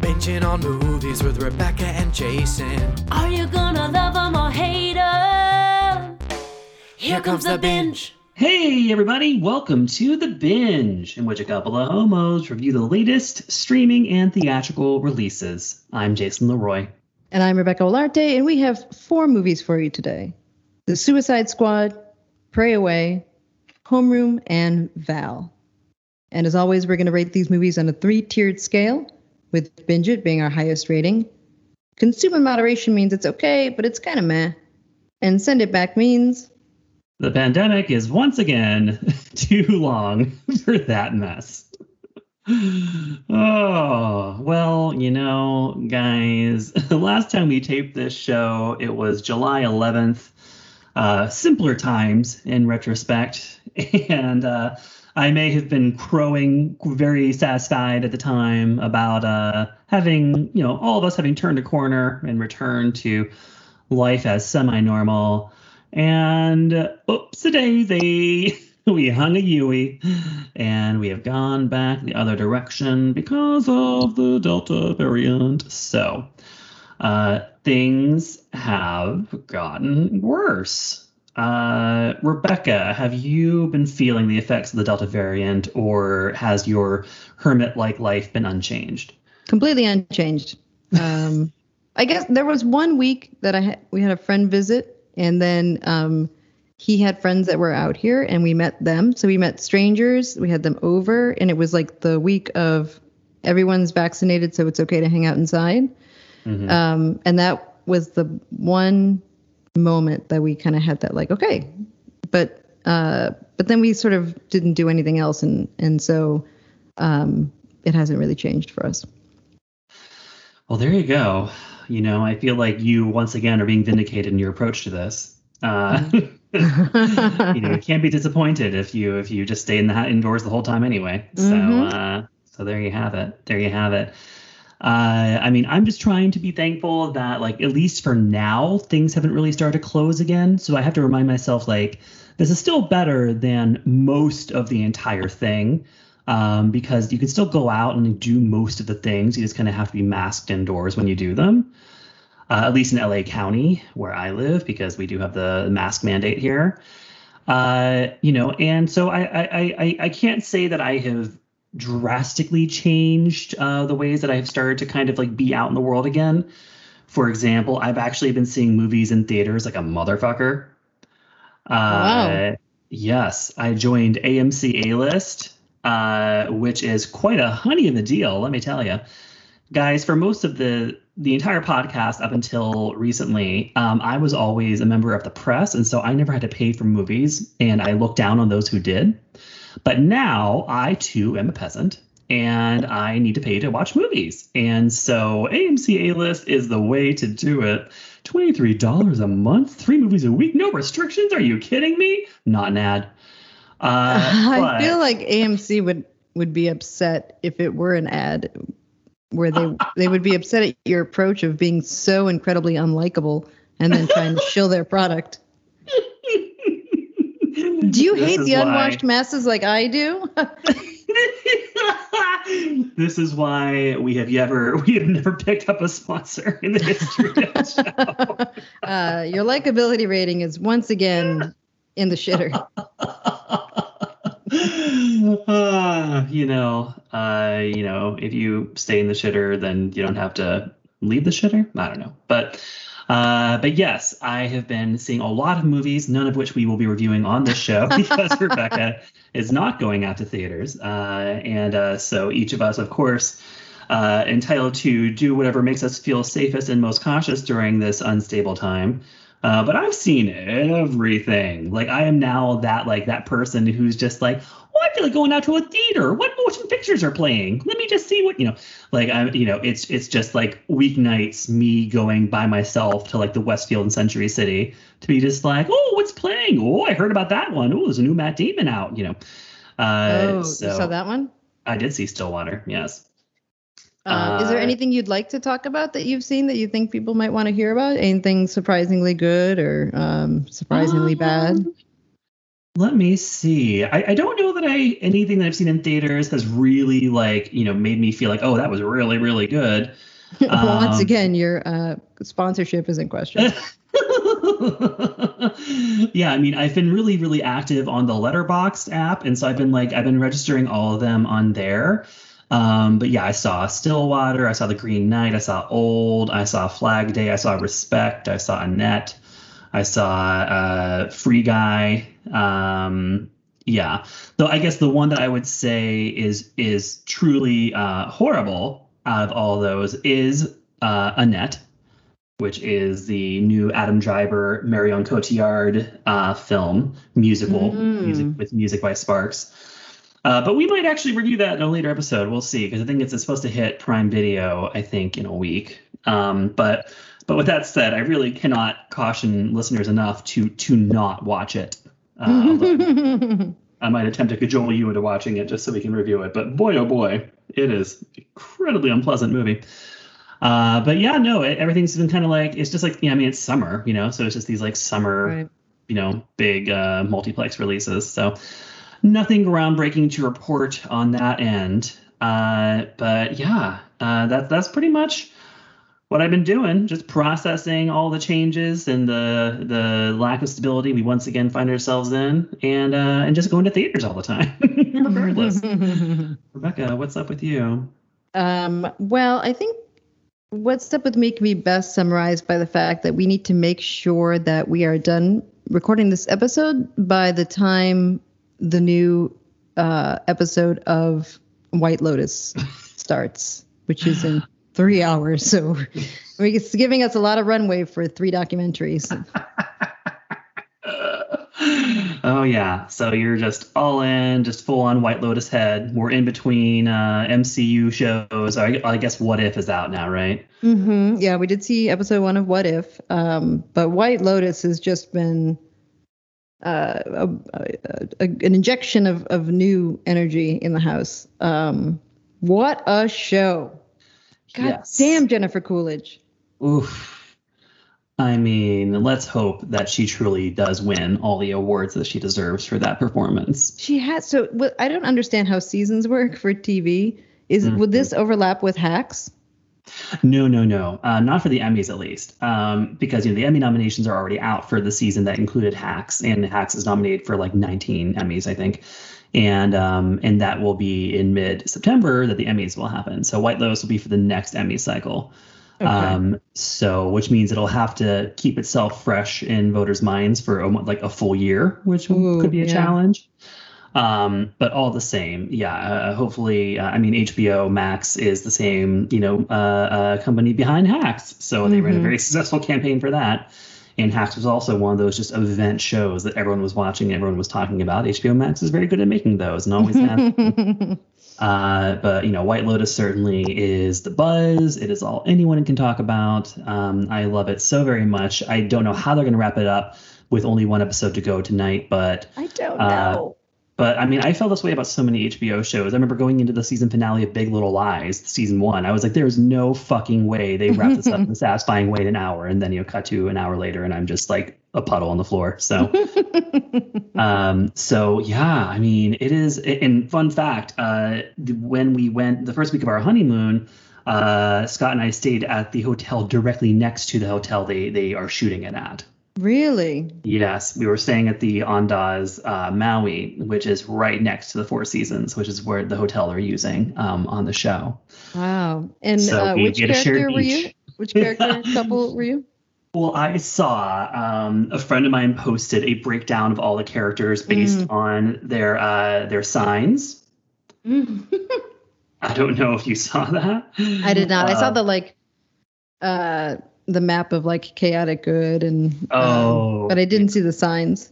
Binging on movies with Rebecca and Jason. Are you gonna love 'em or hate hate 'em? Here comes the binge. Hey, everybody, welcome to The Binge, in which a couple of homos review the latest streaming and theatrical releases. I'm Jason Leroy. And I'm Rebecca Olarte, and we have four movies for you today The Suicide Squad, Pray Away, Homeroom, and Val. And as always, we're going to rate these movies on a three tiered scale, with Binge It being our highest rating. Consume in moderation means it's okay, but it's kind of meh. And Send It Back means The pandemic is once again too long for that mess. Oh, well, you know, guys, the last time we taped this show, it was July 11th. Uh, simpler times in retrospect. And uh, I may have been crowing very satisfied at the time about uh, having, you know, all of us having turned a corner and returned to life as semi normal. And uh, oops daisy, we hung a Yui and we have gone back the other direction because of the Delta variant. So uh, things have gotten worse. Uh, Rebecca, have you been feeling the effects of the Delta variant, or has your hermit-like life been unchanged? completely unchanged. Um, I guess there was one week that I had, we had a friend visit, and then um, he had friends that were out here, and we met them. So we met strangers. We had them over, and it was like the week of everyone's vaccinated, so it's okay to hang out inside. Mhm. Um, and that was the one moment that we kind of had that like, okay, but uh, but then we sort of didn't do anything else, and and so um, it hasn't really changed for us. Well, there you go. You know, I feel like you once again are being vindicated in your approach to this. Uh, you know, you can't be disappointed if you if you just stay in the indoors the whole time anyway. So Mhm. uh, so there you have it. There you have it. Uh, I mean, I'm just trying to be thankful that like at least for now things haven't really started to close again. So I have to remind myself like this is still better than most of the entire thing. Um, because you can still go out and do most of the things. You just kind of have to be masked indoors when you do them uh, at least in LA County where I live, because we do have the mask mandate here. Uh, you know, and so I, I, I, I- I can't say that I have drastically changed uh, the ways that I've started to kind of like be out in the world again. For example, I've actually been seeing movies in theaters like a motherfucker. Uh, Wow. Yes, I joined AMC A List, uh, which is quite a honey of a deal, let me tell you guys for most of the the entire podcast up until recently um, i was always a member of the press and so i never had to pay for movies and i looked down on those who did but now i too am a peasant and i need to pay to watch movies. And so amc a list is the way to do it. $23 a month three movies a week no restrictions? Are you kidding me? Not an ad. Uh, I but- feel like AMC would would be upset if it were an ad where they they would be upset at your approach of being so incredibly unlikable and then trying to shill their product. Do you hate the why- unwashed masses like I do? this is why we have never we have never picked up a sponsor in the history of the show. uh, your likability rating is once again in the shitter. uh, you know, uh, you know, if you stay in the shitter, then you don't have to leave the shitter. I don't know, but. Uh, but yes, I have been seeing a lot of movies, none of which we will be reviewing on this show because Rebecca is not going out to theaters. Uh, and uh, so each of us, of course, uh, entitled to do whatever makes us feel safest and most cautious during this unstable time. Uh, but I've seen everything. Like I am now that like that person who's just like, oh, I feel like going out to a theater. What motion pictures are playing? Let me just see what you know. Like I, you know, it's it's just like weeknights, me going by myself to like the Westfield and Century City to be just like, oh, what's playing? Oh, I heard about that one. Oh, there's a new Matt Damon out. You know. Uh, oh, so you saw that one? I did see Stillwater. Yes. Uh, is there Uh, anything you'd like to talk about that you've seen that you think people might want to hear about? Anything surprisingly good or um, surprisingly bad? Let me see. I, I don't know that I anything that I've seen in theaters has really like you know made me feel like oh that was really really good. Once Um, again, your uh, sponsorship is in question. yeah, I mean, I've been really, really active on the Letterboxd app, and so I've been like, I've been registering all of them on there. Um, but yeah, I saw Stillwater, I saw The Green Knight, I saw Old, I saw Flag Day, I saw Respect, I saw Annette, I saw uh, Free Guy. Um, yeah, though I guess the one that I would say is is truly uh, horrible out of all those is uh, Annette which is the new Adam Driver, Marion Cotillard uh, film musical, Mm. music with music by Sparks. Uh, but we might actually review that in a later episode. We'll see because I think it's, it's supposed to hit Prime Video. I think in a week. Um, but but with that said, I really cannot caution listeners enough to to not watch it. Uh, I might attempt to cajole you into watching it just so we can review it. But boy, oh boy, it is incredibly unpleasant movie. Uh, but yeah, no, it, everything's been kind of like it's just like yeah, I mean it's summer, you know, so it's just these like summer, right. you know, big uh, multiplex releases. So nothing groundbreaking to report on that end. Uh, but yeah, uh, that that's pretty much what I've been doing, just processing all the changes and the the lack of stability we once again find ourselves in, and uh, and just going to theaters all the time, regardless. Rebecca, what's up with you? Um, well, I think what's up with me can be best summarized by the fact that we need to make sure that we are done recording this episode by the time the new uh, episode of White Lotus starts, which is in three hours. So it's giving us a lot of runway for three documentaries. oh yeah so you're just all in just full on white lotus head we're in between uh mcu shows i, I guess what if is out now right hmm Yeah, we did see episode one of What If, um, but White Lotus has just been uh, a, a, a, an injection of, of new energy in the house. Um, what a show! God Yes. damn, Jennifer Coolidge. oof i mean let's hope that she truly does win all the awards that she deserves for that performance She has so. What, I don't understand how seasons work for TV. Is would this overlap with Hacks? No, no, no. Uh, not for the Emmys, at least, um, because you know the Emmy nominations are already out for the season that included Hacks, and Hacks is nominated for like 19 Emmys, I think, and um, and that will be in mid September that the Emmys will happen. So White Lotus will be for the next Emmy cycle. Okay. Um, so which means it'll have to keep itself fresh in voters' minds for a, like a full year, which Ooh, could be a yeah. challenge. Um, but all the same, yeah. Uh, hopefully, uh, I mean, HBO Max is the same, you know, uh, uh, company behind Hacks, so they ran a Mhm. very successful campaign for that. And Hacks was also one of those just event shows that everyone was watching, everyone was talking about. HBO Max is very good at making those, and always has. Uh, but you know, White Lotus certainly is the buzz. It is all anyone can talk about. Um, I love it so very much. I don't know how they're going to wrap it up with only one episode to go tonight, but I don't Uh, know. But I mean, I felt this way about so many HBO shows. I remember going into the season finale of Big Little Lies, season one. I was like, "There's no fucking way they wrap this up in a satisfying way in an hour." And then you know, cut to an hour later, and I'm just like a puddle on the floor. So. Um, so yeah, I mean, it is. And fun fact, uh, when we went the first week of our honeymoon, uh, Scott and I stayed at the hotel directly next to the hotel they they are shooting it at. Really? Yes, we were staying at the Andaz uh, Maui, which is right next to the Four Seasons, which is where the hotel they're using um, on the show. Wow. And So uh, which get a shared character were you? Which character couple were you? Well, I saw um, a friend of mine posted a breakdown of all the characters based Mm. on their uh, their signs. I don't know if you saw that. I did not. I saw Uh, the like uh the map of like chaotic good and um, Oh. but I didn't see the signs.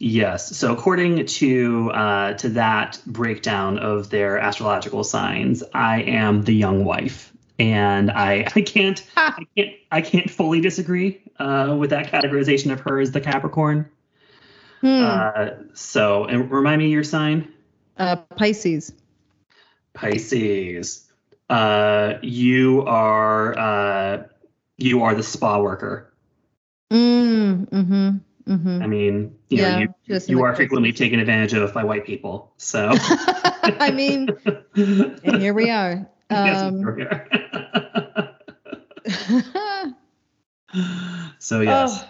Yes. So according to uh, to that breakdown of their astrological signs, I am the young wife, and I I can't I can't I can't fully disagree uh, with that categorization of her as the Capricorn. Hmm. Uh, so and remind me your sign. Uh, Pisces. Pisces. Uh, you are uh, you are the spa worker. Mm, mm-hmm. hmm I mean, you Yeah, know, you, you are frequently taken advantage of by white people. So I mean, and here we are. Yes, Um, we're so yes, oh,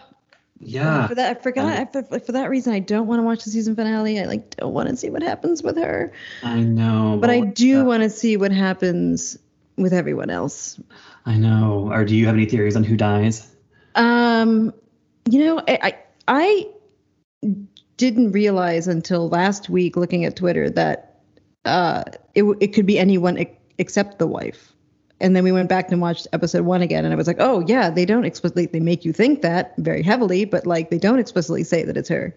yeah. for that, I forgot. I, for, for that reason, I don't want to watch the season finale. I like don't want to see what happens with her, I know. but I do want to see what happens with everyone else. I know. Or do you have any theories on who dies? Um, you know, I, I I didn't realize until last week, looking at Twitter, that uh, it it could be anyone except the wife. And then we went back and watched episode one again, and I was like, oh yeah, they don't explicitly they make you think that very heavily, but like they don't explicitly say that it's her.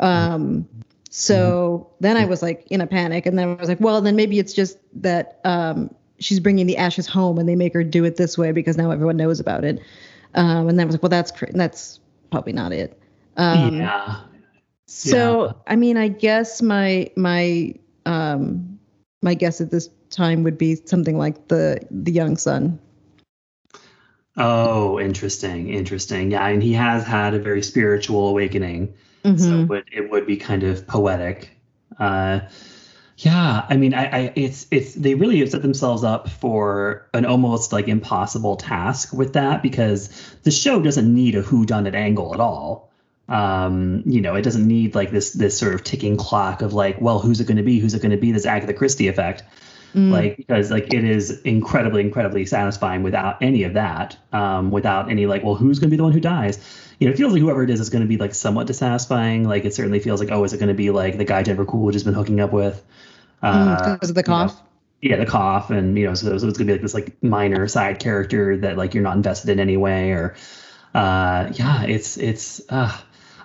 Um, so then I was like in a panic, and then I was like, well, then maybe it's just that um, she's bringing the ashes home, and they make her do it this way because now everyone knows about it. Um, and then I was like, well, that's cr- that's probably not it. Um, yeah. So Yeah. I mean, I guess my my um my guess at this time would be something like the the young son. Oh, interesting. Interesting. Yeah, and he has had a very spiritual awakening. So Mhm. it would it would be kind of poetic. Uh, yeah, I mean, I, I it's it's they really have set themselves up for an almost like impossible task with that because the show doesn't need a who done it angle at all. Um, you know, it doesn't need like this this sort of ticking clock of like, well, who's it going to be? Who's it going to be? This Agatha Christie effect Mm. like because like it is incredibly incredibly satisfying without any of that um without any like well who's going to be the one who dies you know it feels like whoever it is is going to be like somewhat dissatisfying like it certainly feels like oh is it going to be like the guy jennifer coolidge has been hooking up with uh because of the you know, cough. yeah the cough and you know so, so it's gonna be like this like minor side character that like you're not invested in anyway or uh yeah it's it's uh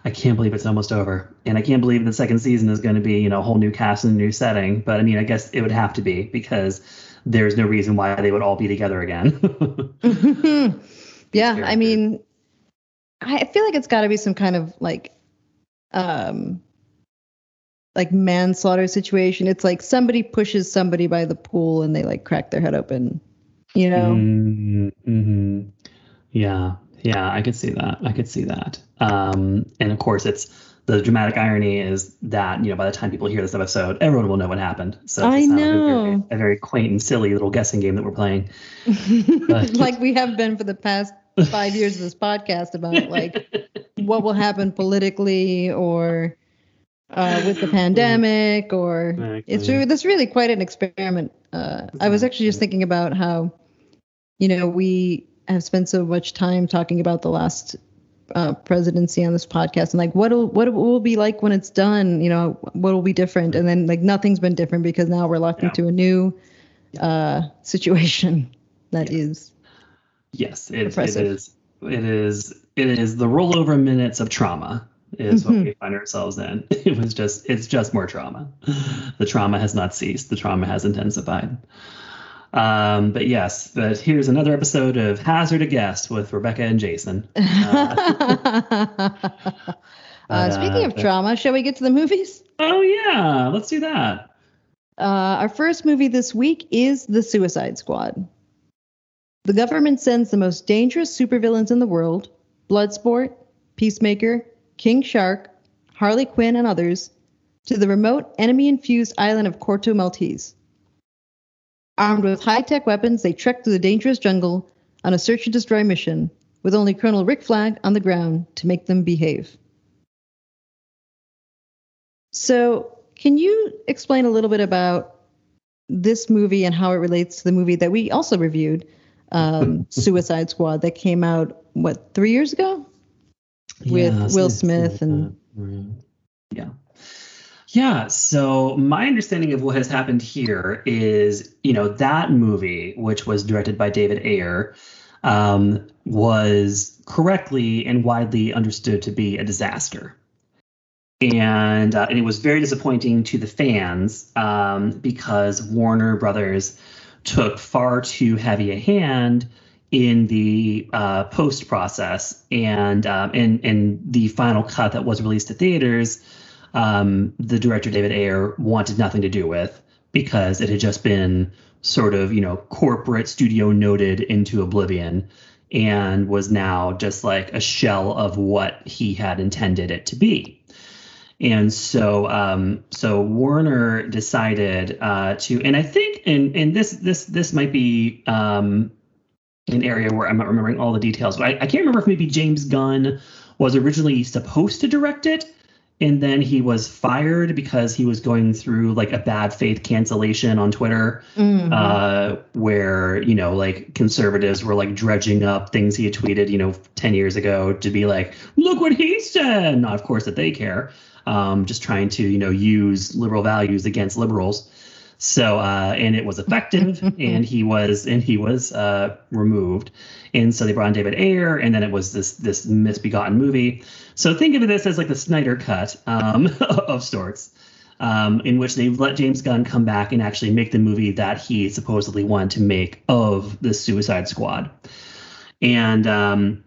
I can't believe it's almost over, and I can't believe the second season is going to be, you know, a whole new cast and a new setting. But I mean, I guess it would have to be because there's no reason why they would all be together again. yeah, I mean, I feel like it's got to be some kind of like, um, like manslaughter situation. It's like somebody pushes somebody by the pool and they like crack their head open. You know, Mm-hmm. Yeah, yeah, I could see that. I could see that. Um, and of course, it's the dramatic irony is that you know by the time people hear this episode, everyone will know what happened. So I it's like a very, a very quaint and silly little guessing game that we're playing. like we have been for the past five years of this podcast about like what will happen politically or uh, with the pandemic or it's Exactly. really, that's really quite an experiment. Uh, I was actually just thinking about how, you know, we have spent so much time talking about the last uh, presidency on this podcast and like what'll what it will be like when it's done. You know, what will be different, and then like nothing's been different because now we're locked Yeah. into a new uh, situation that is. Yes, it, it is. It is. It is the rollover minutes of trauma is what Mhm. we find ourselves in. It was just. It's just more trauma. The trauma has not ceased. The trauma has intensified. Um, but yes, but here's another episode of Hazard a Guest with Rebecca and Jason. uh, speaking of uh, trauma, shall we get to the movies? Oh yeah, let's do that. Uh, our first movie this week is The Suicide Squad. The government sends the most dangerous supervillains in the world Bloodsport, Peacemaker, King Shark, Harley Quinn, and others to the remote enemy infused island of Corto Maltese. Armed with high tech weapons, they trek through the dangerous jungle on a search and destroy mission with only Colonel Rick Flag on the ground to make them behave. So, can you explain a little bit about this movie and how it relates to the movie that we also reviewed, um, Suicide Squad, that came out what three years ago? With Yeah, Will Smith like and- that. Yeah. Yeah, so my understanding of what has happened here is, you know, that movie, which was directed by David Ayer, um, was correctly and widely understood to be a disaster. And, uh, and it was very disappointing to the fans um, because Warner Brothers took far too heavy a hand in the uh, post process and um, in in the final cut that was released to theaters, um, the director David Ayer wanted nothing to do with because it had just been sort of you know corporate studio noted into oblivion, and was now just like a shell of what he had intended it to be. And so, um, so Warner decided uh, to, and I think, and and this this this might be um, an area where I'm not remembering all the details, but I, I can't remember if maybe James Gunn was originally supposed to direct it, and then he was fired because he was going through like a bad faith cancellation on Twitter, Mhm. uh, where you know like conservatives were like dredging up things he had tweeted, you know, ten years ago to be like, look what he said. Not of course that they care, um, just trying to you know use liberal values against liberals. So uh, and it was effective, and he was and he was uh, removed, and so they brought in David Ayer, and then it was this this misbegotten movie. So think of this as like the Snyder cut um, of sorts, um, in which they let James Gunn come back and actually make the movie that he supposedly wanted to make of the Suicide Squad, and. Um,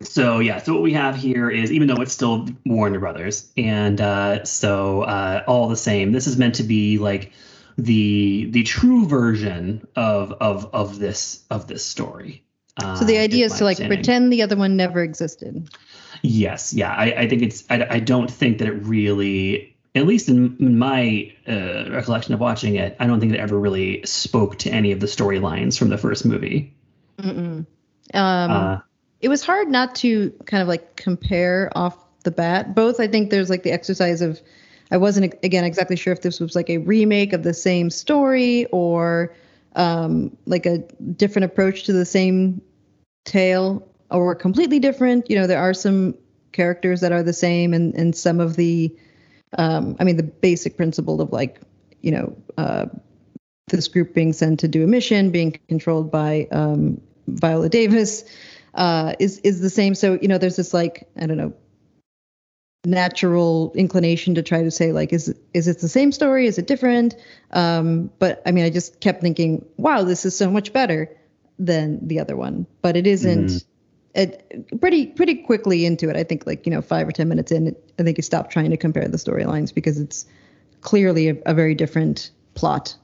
so yeah, so what we have here is even though it's still Warner Brothers, and uh, so uh, all the same, this is meant to be like the the true version of of of this of this story. Uh, So the idea is to like pretend the other one never existed. Yes, yeah, I, I think it's. I, I don't think that it really, at least in, in my uh, recollection of watching it, I don't think it ever really spoke to any of the storylines from the first movie. Um, uh, it was hard not to kind of like compare off the bat. Both, I think there's like the exercise of, I wasn't again exactly sure if this was like a remake of the same story or um, like a different approach to the same tale or completely different. You know, there are some characters that are the same and, and some of the, um, I mean, the basic principle of like, you know, uh, this group being sent to do a mission, being controlled by um, Viola Davis, uh, is is the same. So you know, there's this like I don't know, natural inclination to try to say like, is is it the same story? Is it different? Um, but I mean, I just kept thinking, wow, this is so much better than the other one. But it isn't. Mhm. It pretty pretty quickly into it. I think like you know five or ten minutes in, I think you stop trying to compare the storylines because it's clearly a, a very different plot.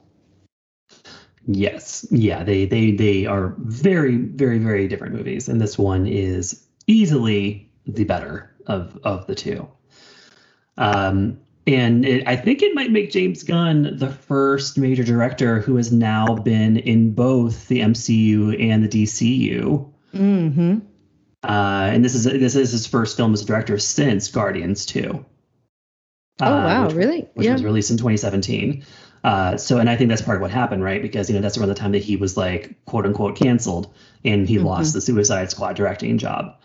Yes. Yeah, they they they are very very very different movies and this one is easily the better of of the two. Um and it, I think it might make James Gunn the first major director who has now been in both the MCU and the DCU. Mm-hmm. Uh, and this is this is his first film as a director since Guardians 2. Oh uh, wow, which- really? which yeah. was released in 2017. Uh, so, and I think that's part of what happened, right? Because you know that's around the time that he was like quote unquote canceled, and he Mhm. lost the Suicide Squad directing job.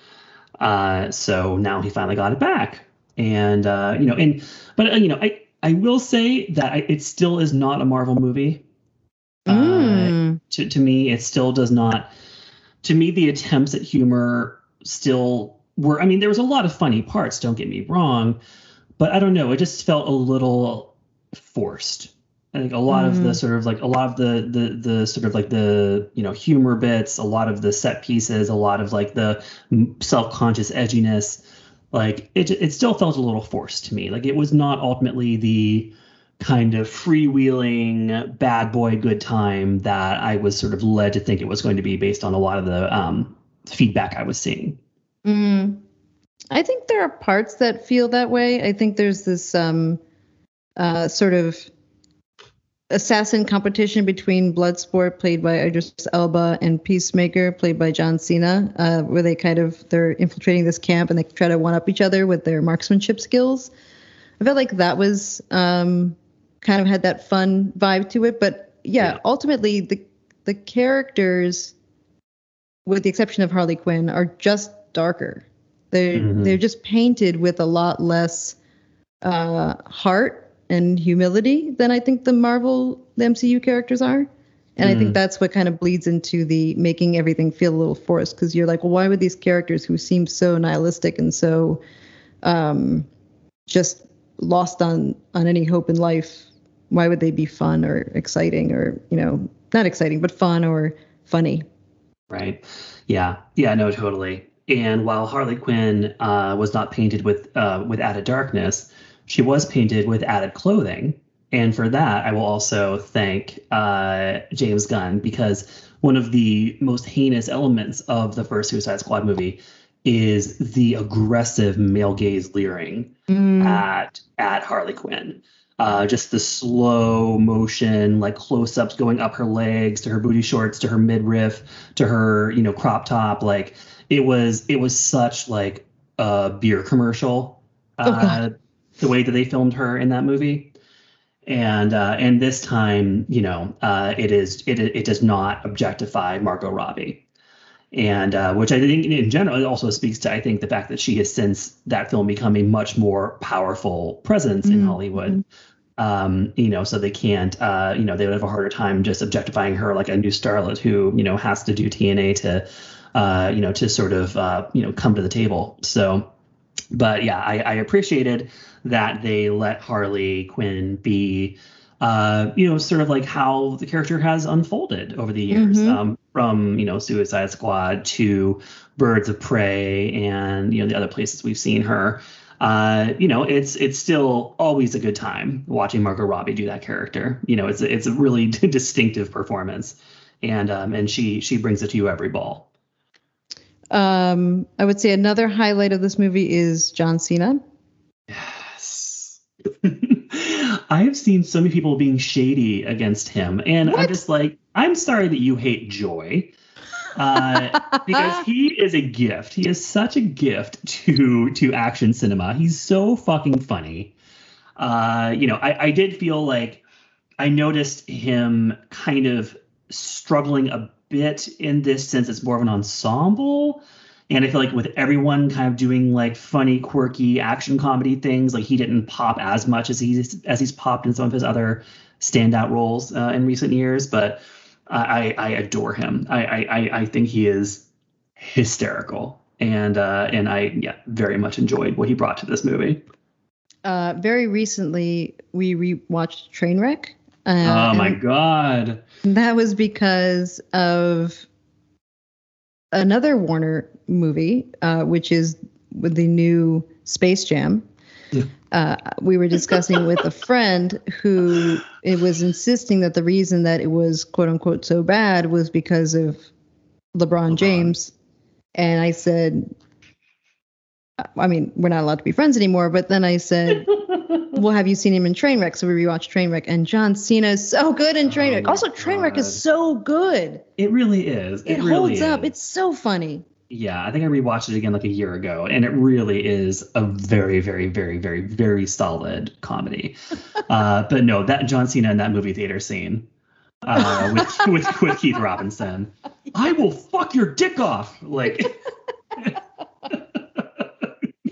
Uh, so now he finally got it back, and uh, you know, and but uh, you know, I I will say that I, it still is not a Marvel movie. Uh, Mm. to to me, it still does not. To me, the attempts at humor still were. I mean, there was a lot of funny parts. Don't get me wrong, but I don't know. It just felt a little forced. I think a lot of the Mm. sort of like a lot of the the the sort of like the you know humor bits, a lot of the set pieces, a lot of like the self conscious edginess, like it it still felt a little forced to me. Like it was not ultimately the kind of freewheeling bad boy good time that I was sort of led to think it was going to be based on a lot of the um, feedback I was seeing. Mm. I think there are parts that feel that way. I think there's this um, uh, sort of assassin competition between Bloodsport, played by Idris Elba, and Peacemaker, played by John Cena, uh, where they kind of they're infiltrating this camp and they try to one up each other with their marksmanship skills. I felt like that was um, kind of had that fun vibe to it, but yeah, Yeah. ultimately the the characters, with the exception of Harley Quinn, are just darker. They Mhm. they're just painted with a lot less uh, heart and humility than I think the Marvel the MCU characters are. And I Mm. think that's what kind of bleeds into the making everything feel a little forced because you're like, well, why would these characters who seem so nihilistic and so um, just lost on on any hope in life, why would they be fun or exciting or you know not exciting but fun or funny? Right. Yeah. Yeah. No. Totally. And while Harley Quinn uh, was not painted with uh, with added darkness, she was painted with added clothing. And for that, I will also thank uh, James Gunn because one of the most heinous elements of the first Suicide Squad movie is the aggressive male gaze leering Mm, at at Harley Quinn. Uh, just the slow motion, like close-ups going up her legs to her booty shorts to her midriff to her, you know, crop top. Like it was, it was such like a beer commercial. Oh, Uh, God. The way that they filmed her in that movie, and uh, and this time, you know, uh, it is it it does not objectify Margot Robbie and uh, which I think in general it also speaks to I think the fact that she has since that film become a much more powerful presence in Mhm, Hollywood. Um, you know, so they can't, uh, you know, they would have a harder time just objectifying her like a new starlet who, you know, has to do TNA to, uh, you know, to sort of, uh, you know, come to the table. So, but yeah, I, I appreciated that they let Harley Quinn be, uh, you know, sort of like how the character has unfolded over the years, Mhm. um, from you know Suicide Squad to Birds of Prey and you know the other places we've seen her. Uh, you know, it's it's still always a good time watching Margot Robbie do that character. You know, it's it's a really distinctive performance, and um, and she she brings it to you every ball. Um, I would say another highlight of this movie is John Cena. Yes. I have seen so many people being shady against him, and I'm just like, I'm sorry that you hate Joy. Uh, because he is a gift. He is such a gift to to action cinema. He's so fucking funny. Uh, you know, I, I did feel like I noticed him kind of struggling a bit in this since it's more of an ensemble. And I feel like with everyone kind of doing like funny, quirky action comedy things, like he didn't pop as much as he's as he's popped in some of his other standout roles uh, in recent years. But I, I adore him. I, I I think he is hysterical, and uh, and I yeah very much enjoyed what he brought to this movie. Uh, very recently, we rewatched Trainwreck. Uh, oh my god! That was because of another Warner movie, uh, which is with the new Space Jam. Yeah. Uh, we were discussing with a friend who it was insisting that the reason that it was quote unquote so bad was because of LeBron, LeBron. James. And I said, I mean, we're not allowed to be friends anymore. But then I said, well, have you seen him in Trainwreck? So we rewatched Trainwreck, and John Cena is so good in Trainwreck. my also, Trainwreck God. is so good. It really is. It, It, really holds up. It's so funny. yeah. I think I rewatched it again like a year ago, and it really is a very, very, very, very, very solid comedy. uh, but no, that John Cena in that movie theater scene uh, with with with Keith Robinson, I will fuck your dick off. Like.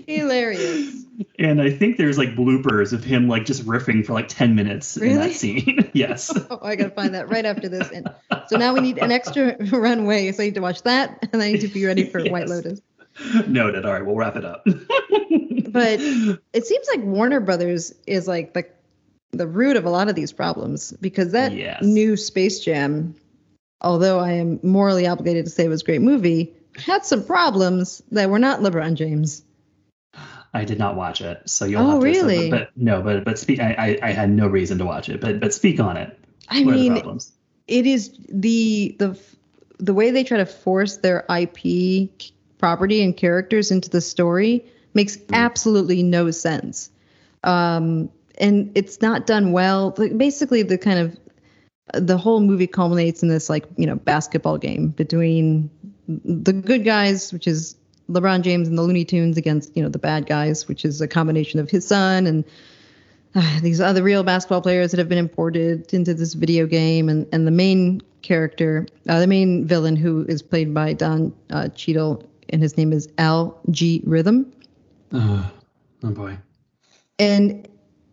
Hilarious. And I think there's like bloopers of him like just riffing for like 10 minutes in that scene. yes. oh, I gotta find that right after this. And so now we need an extra runway. So I need to watch that, and I need to be ready for White Yes. Lotus. Noted. All right, we'll wrap it up. But it seems like Warner Brothers is like the the root of a lot of these problems because that Yes. new Space Jam, although I am morally obligated to say it was a great movie, had some problems that were not LeBron James. I did not watch it, so you'll Oh, have to. really? But, no, but but speak. I, I I had no reason to watch it, but but speak on it. I what mean, problems? it is the the the way they try to force their IP property and characters into the story makes absolutely no sense. Um, and it's not done well. Like, Basically, the kind of the whole movie culminates in this like you know basketball game between the good guys, which is LeBron James and the Looney Tunes, against you know the bad guys, which is a combination of his son and uh, these other real basketball players that have been imported into this video game, and and the main character, uh, the main villain, who is played by Don uh, Cheadle, and his name is Al G. Rhythm. Oh, oh boy. and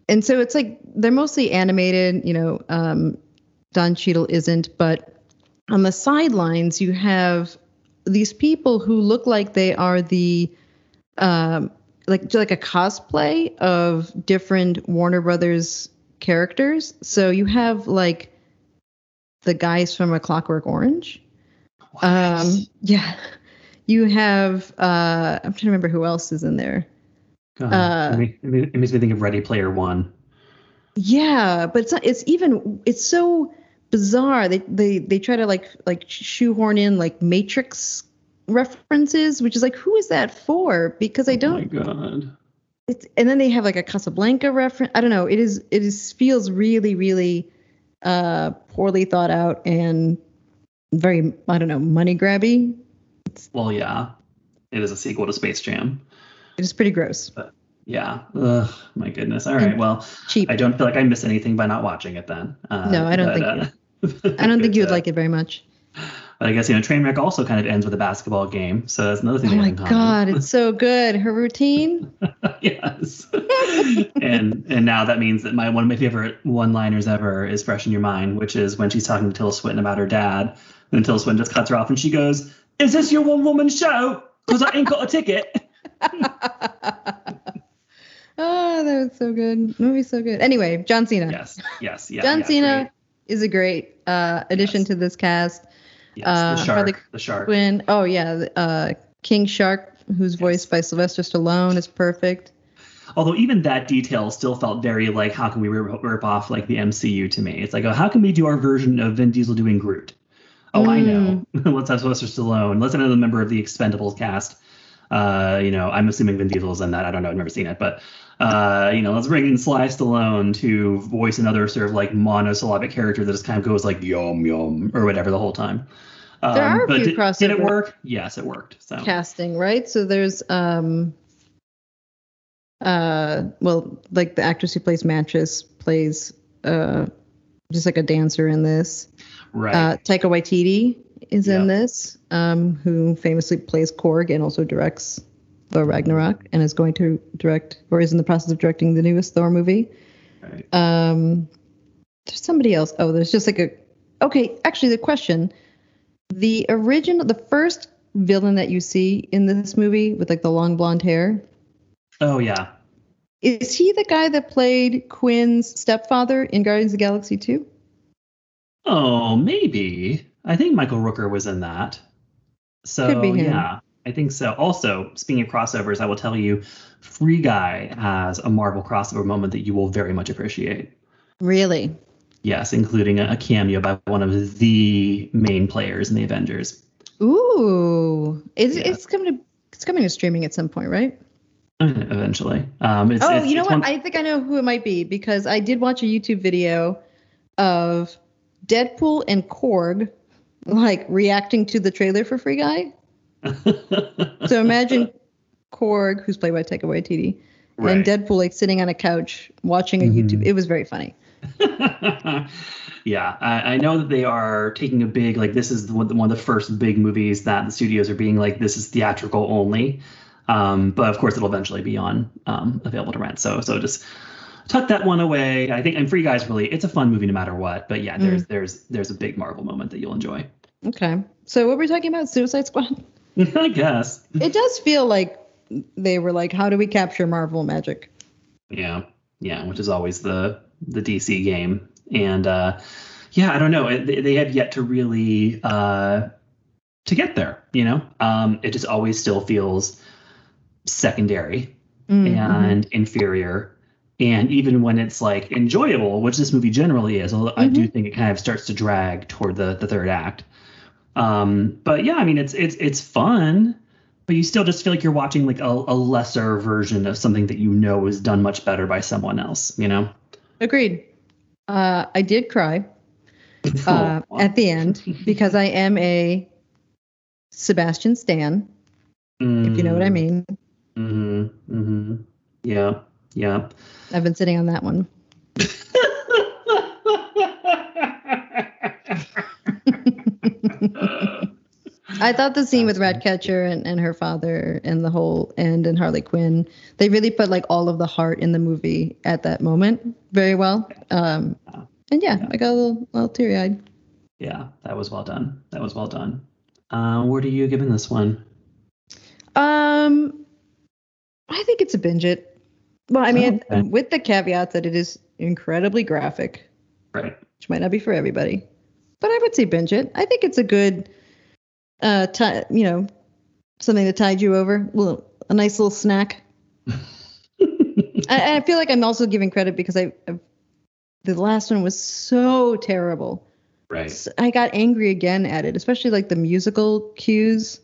and so it's like they're mostly animated you know um don Cheadle isn't but on the sidelines you have these people who look like they are the um like like a cosplay of different warner brothers characters. So you have like the guys from a clockwork orange. What? um yeah. You have uh i'm trying to remember who else is in there. Uh, it, ma- it makes me think of Ready Player One. Yeah, but it's not, it's even it's so bizarre. They they they try to like like shoehorn in like Matrix references, which is like, who is that for? Because I Oh don't. Oh my God. It's, and then they have like a Casablanca reference. I don't know. It is it is feels really really uh poorly thought out and very I don't know money grabby. Well, yeah. It is a sequel to Space Jam. It is pretty gross, Yeah. Ugh, my goodness. All right. Well, cheap. I don't feel like I miss anything by not watching it then. Uh, No, I don't think I don't think you would like it very much. But I guess you know, Trainwreck also kind of ends with a basketball game, so that's another thing. Oh my have in common. god, it's so good. Her routine. yes. and and now that means that my one of my favorite one-liners ever is fresh in your mind, which is when she's talking to Tilda Swinton about her dad, and Tilda Swinton just cuts her off and she goes, "Is this your one-woman show? Because I ain't got a ticket." Oh, that was so good. Movie's so good. Anyway, John Cena. yes. Yes. Yeah. John yeah, Cena great. Is a great uh, addition Yes. to this cast. Yes. uh, the Harley shark. The shark. Quinn. Oh yeah, uh, King Shark, who's voiced by Sylvester Stallone, is perfect. Although even that detail still felt very like, how can we rip, rip off like the MCU to me? It's like, oh, how can we do our version of Vin Diesel doing Groot? Oh, I know. Let's have Sylvester Stallone. Let's have another member of the Expendables cast. Uh, you know, I'm assuming Vin Diesel's in that. I don't know. I've never seen it, but uh, you know, let's bring in Sly Stallone to voice another sort of like monosyllabic character that just kind of goes like yum yum or whatever the whole time. Um, There are a but few did, did it work? Yes, it worked. So Casting, right? So there's um, uh, well, like the actress who plays Mantis plays uh, just like a dancer in this. right. Uh, Taika Waititi is in this, um, who famously plays Korg and also directs Thor Ragnarok and is going to direct or is in the process of directing the newest Thor movie. right. Um, there's somebody else. Oh, there's just like a. Okay, actually, the question: the original, the first villain that you see in this movie with like the long blonde hair, Oh yeah. is he the guy that played Quinn's stepfather in Guardians of the Galaxy 2? Oh, maybe. I think Michael Rooker was in that. So Could be him. yeah, I think so. Also, speaking of crossovers, I will tell you, Free Guy has a Marvel crossover moment that you will very much appreciate. Really? Yes, including a, a cameo by one of the main players in the Avengers. Ooh, it's Yeah. it's coming to it's coming to streaming at some point, right? Eventually. Um, it's, oh, it's- you know what? one- I think I know who it might be because I did watch a YouTube video of Deadpool and Korg like reacting to the trailer for Free Guy. So imagine Korg, who's played by Taika Waititi, and Deadpool like sitting on a couch watching a Mhm. YouTube. It was very funny. yeah, I, I know that they are taking a big like this is the one, of the first big movies that the studios are being like this is theatrical only, um, but of course it'll eventually be on um, available to rent. So so just tuck that one away. I think and Free Guys really it's a fun movie no matter what. But yeah, there's there's there's a big Marvel moment that you'll enjoy. Okay. So what were we talking about? Suicide Squad? I guess. It does feel like they were like, how do we capture Marvel magic? Yeah, yeah, which is always the the DC game, and uh, yeah, I don't know. They, they have yet to really uh, to get there. You know, um, it just always still feels secondary Mm, and inferior. And even when it's like enjoyable, which this movie generally is, although I do think it kind of starts to drag toward the, the third act. Um, but yeah, I mean it's it's it's fun, but you still just feel like you're watching like a, a lesser version of something that you know is done much better by someone else, you know? Agreed. Uh, I did cry uh, Oh, at the end because I am a Sebastian Stan, if you know what I mean. Mm-hmm. Mm-hmm. Yeah. Yeah. I've been sitting on that one. I thought the scene with Ratcatcher and, and her father and the whole end and Harley Quinn, they really put like all of the heart in the movie at that moment very well. Um, and yeah, I got a little, little teary eyed. yeah, that was well done. That was well done. Uh, what are you giving this one? Um, I think it's a binge it. Well, I mean, Okay. with the caveat that it is incredibly graphic, Right. which might not be for everybody, but I would say binge it. I think it's a good, uh, ti you know, something to tide you over. Well, a nice little snack. I, I feel like I'm also giving credit because I, I've, the last one was so terrible Right. s- I got angry again at it, especially like the musical cues.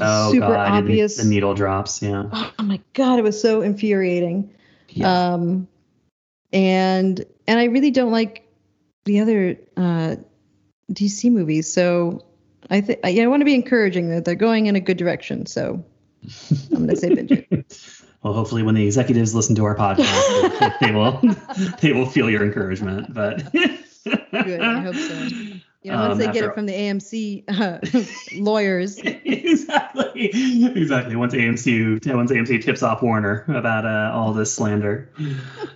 Oh super god, and the- obvious. The, needle drops. Yeah. Oh my god, it was so infuriating. Yeah. Um, and and I really don't like the other uh, DC movies. So I think I, I want to be encouraging that they're going in a good direction. So I'm gonna say binge it. well, hopefully, when the executives listen to our podcast, they will they will feel your encouragement. But Good, I hope so. You know, once Um, they get it from the AMC uh, lawyers. exactly, exactly. Once AMC once AMC tips off Warner about uh, all this slander,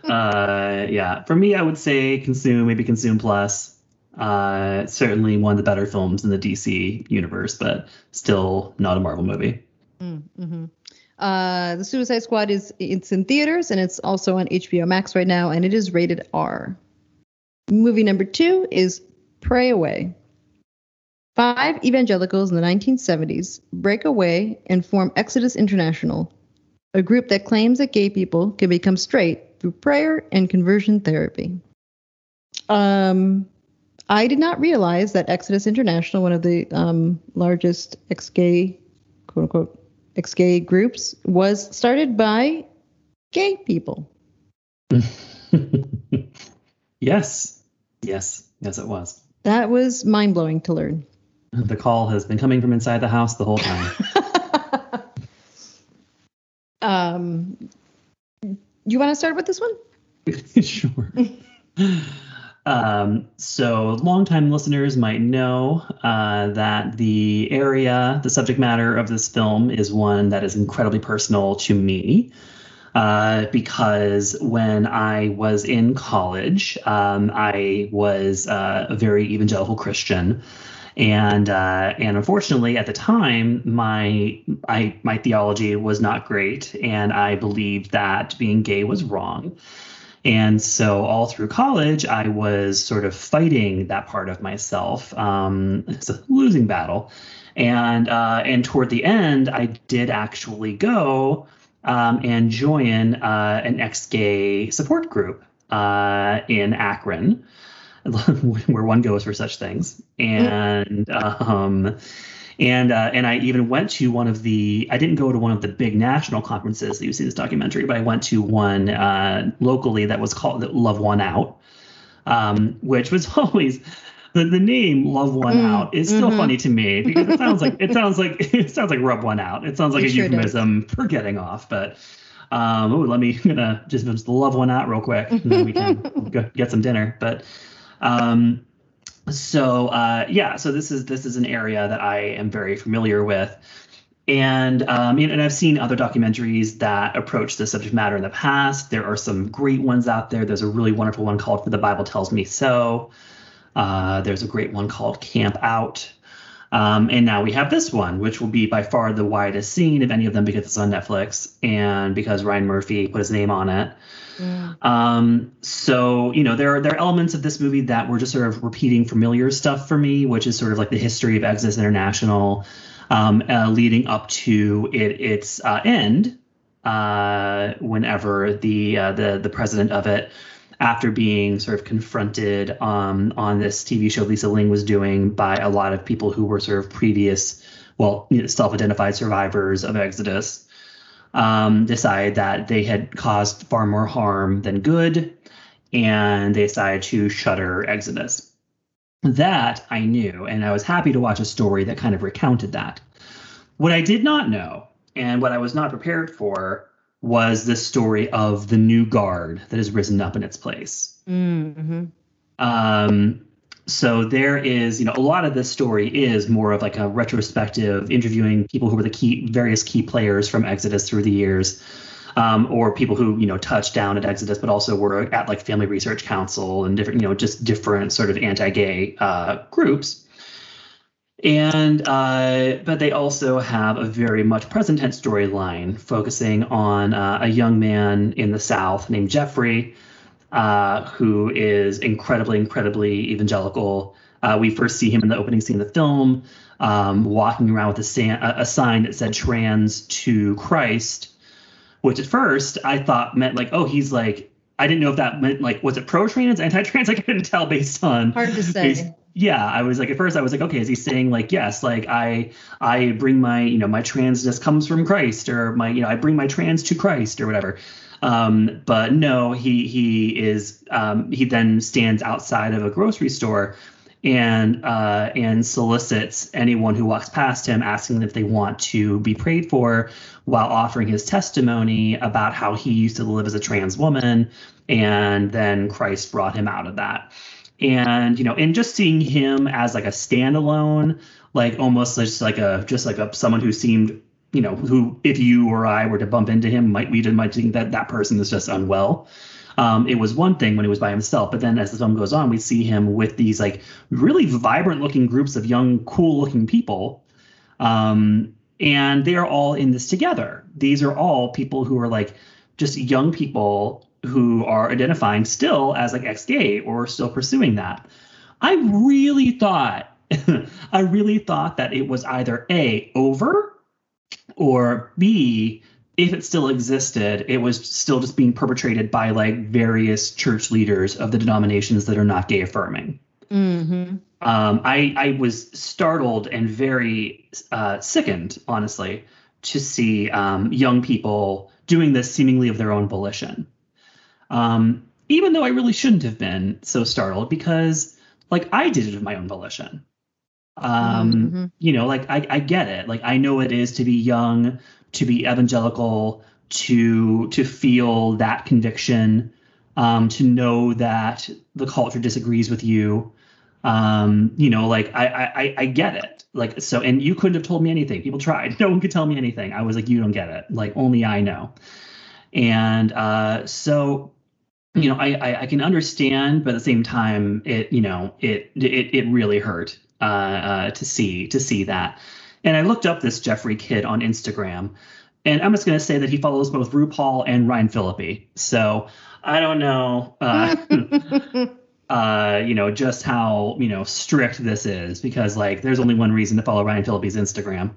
uh, yeah. For me, I would say consume, maybe consume plus. Uh, certainly one of the better films in the DC universe, but still not a Marvel movie. Mm-hmm. Uh, the Suicide Squad is it's in theaters and it's also on HBO Max right now, and it is rated R. Movie number two is Pray Away. Five evangelicals in the 1970s break away and form Exodus International, a group that claims that gay people can become straight through prayer and conversion therapy. Um, I did not realize that Exodus International, one of the um, largest ex-gay, quote unquote, ex-gay groups, was started by gay people. yes, yes, yes, it was. That was mind blowing to learn. The call has been coming from inside the house the whole time. um, you want to start with this one? sure. Um, so, longtime listeners might know uh, that the area, the subject matter of this film is one that is incredibly personal to me. Uh, because when I was in college, um, I was uh, a very evangelical Christian, and uh, and unfortunately at the time my I my theology was not great, and I believed that being gay was wrong. And so all through college, I was sort of fighting that part of myself. Um, it's a losing battle, and uh, and toward the end, I did actually go um, and join uh, an ex-gay support group uh, in Akron, where one goes for such things. And um, and uh, and I even went to one of the. I didn't go to one of the big national conferences that you see in this documentary, but I went to one uh, locally that was called Love Won Out, um, which was always. The, the name "Love Won Mm, Out" is still mhm. funny to me because it sounds like it sounds like it sounds like rub one out. It sounds like It a sure does. euphemism for getting off. But um, ooh, let me gonna just, just love one out real quick, and then we can go get some dinner. But um, so uh, yeah, so this is this is an area that I am very familiar with, and um, and I've seen other documentaries that approach this subject matter in the past. There are some great ones out there. There's a really wonderful one called "For the Bible Tells Me So." Uh, there's a great one called Camp Out. Um, and now we have this one, which will be by far the widest seen of any of them because it's on Netflix and because Ryan Murphy put his name on it. Um, so you know there are there are elements of this movie that were just sort of repeating familiar stuff for me, which is sort of like the history of Exodus International, um, uh, leading up to it its uh, end, uh, whenever the uh, the the president of it, after being sort of confronted um, on this TV show Lisa Ling was doing by a lot of people who were sort of previous, well, you know, self-identified survivors of Exodus um, decided that they had caused far more harm than good, and they decided to shutter Exodus. That I knew, and I was happy to watch a story that kind of recounted that. What I did not know, and what I was not prepared for, was the story of the new guard that has risen up in its place. Mm-hmm. Um, so there is, you know, a lot of this story is more of like a retrospective, interviewing people who were the key, various key players from Exodus through the years, um, or people who you know touched down at Exodus, but also were at like Family Research Council and different, you know, just different sort of anti-gay uh, groups. And uh, but they also have a very much present tense storyline focusing on uh, a young man in the South named Jeffrey, uh, who is incredibly, incredibly evangelical. Uh, we first see him in the opening scene of the film, um, walking around with a, san- a, sign that said "Trans to Christ," which at first I thought meant like, oh, he's like, I didn't know if that meant like, was it pro-trans, anti-trans? I couldn't tell based on Hard to based, say. yeah, I was like at first I was like, okay, is he saying like yes, like I I bring my you know my transness comes from Christ or my you know I bring my trans to Christ or whatever. Um, but no, he he is um, he then stands outside of a grocery store and uh, and solicits anyone who walks past him, asking if they want to be prayed for, while offering his testimony about how he used to live as a trans woman, and then Christ brought him out of that. And you know and just seeing him as like a standalone like almost just like a just like a someone who seemed you know who if you or i were to bump into him might we might think that that person is just unwell? Um, it was one thing when he was by himself but then as the film goes on we see him with these like really vibrant looking groups of young cool looking people. Um, and they are all in this together. These are all people who are like just young people who are identifying still as like ex-gay or still pursuing that. I really thought I really thought that it was either A over or B if it still existed, it was still just being perpetrated by like various church leaders of the denominations that are not gay affirming. Mm-hmm. Um, I I was startled and very uh, sickened, honestly, to see um, young people doing this seemingly of their own volition. Um, even though I really shouldn't have been so startled because like I did it of my own volition. Um, Mm-hmm. you know, like I, I get it. Like I know it is to be young, to be evangelical, to to feel that conviction, um, to know that the culture disagrees with you. Um, you know, like I, I I get it. Like so, and you couldn't have told me anything. People tried. No one could tell me anything. I was like, you don't get it. Like only I know. And uh, so you know, I, I, I can understand, but at the same time, it you know it it it really hurt uh, uh, to see to see that. And I looked up this Jeffrey kid on Instagram, and I'm just gonna say that he follows both RuPaul and Ryan Phillippe. So I don't know, uh, uh, you know, just how you know strict this is because like there's only one reason to follow Ryan Phillippe's Instagram.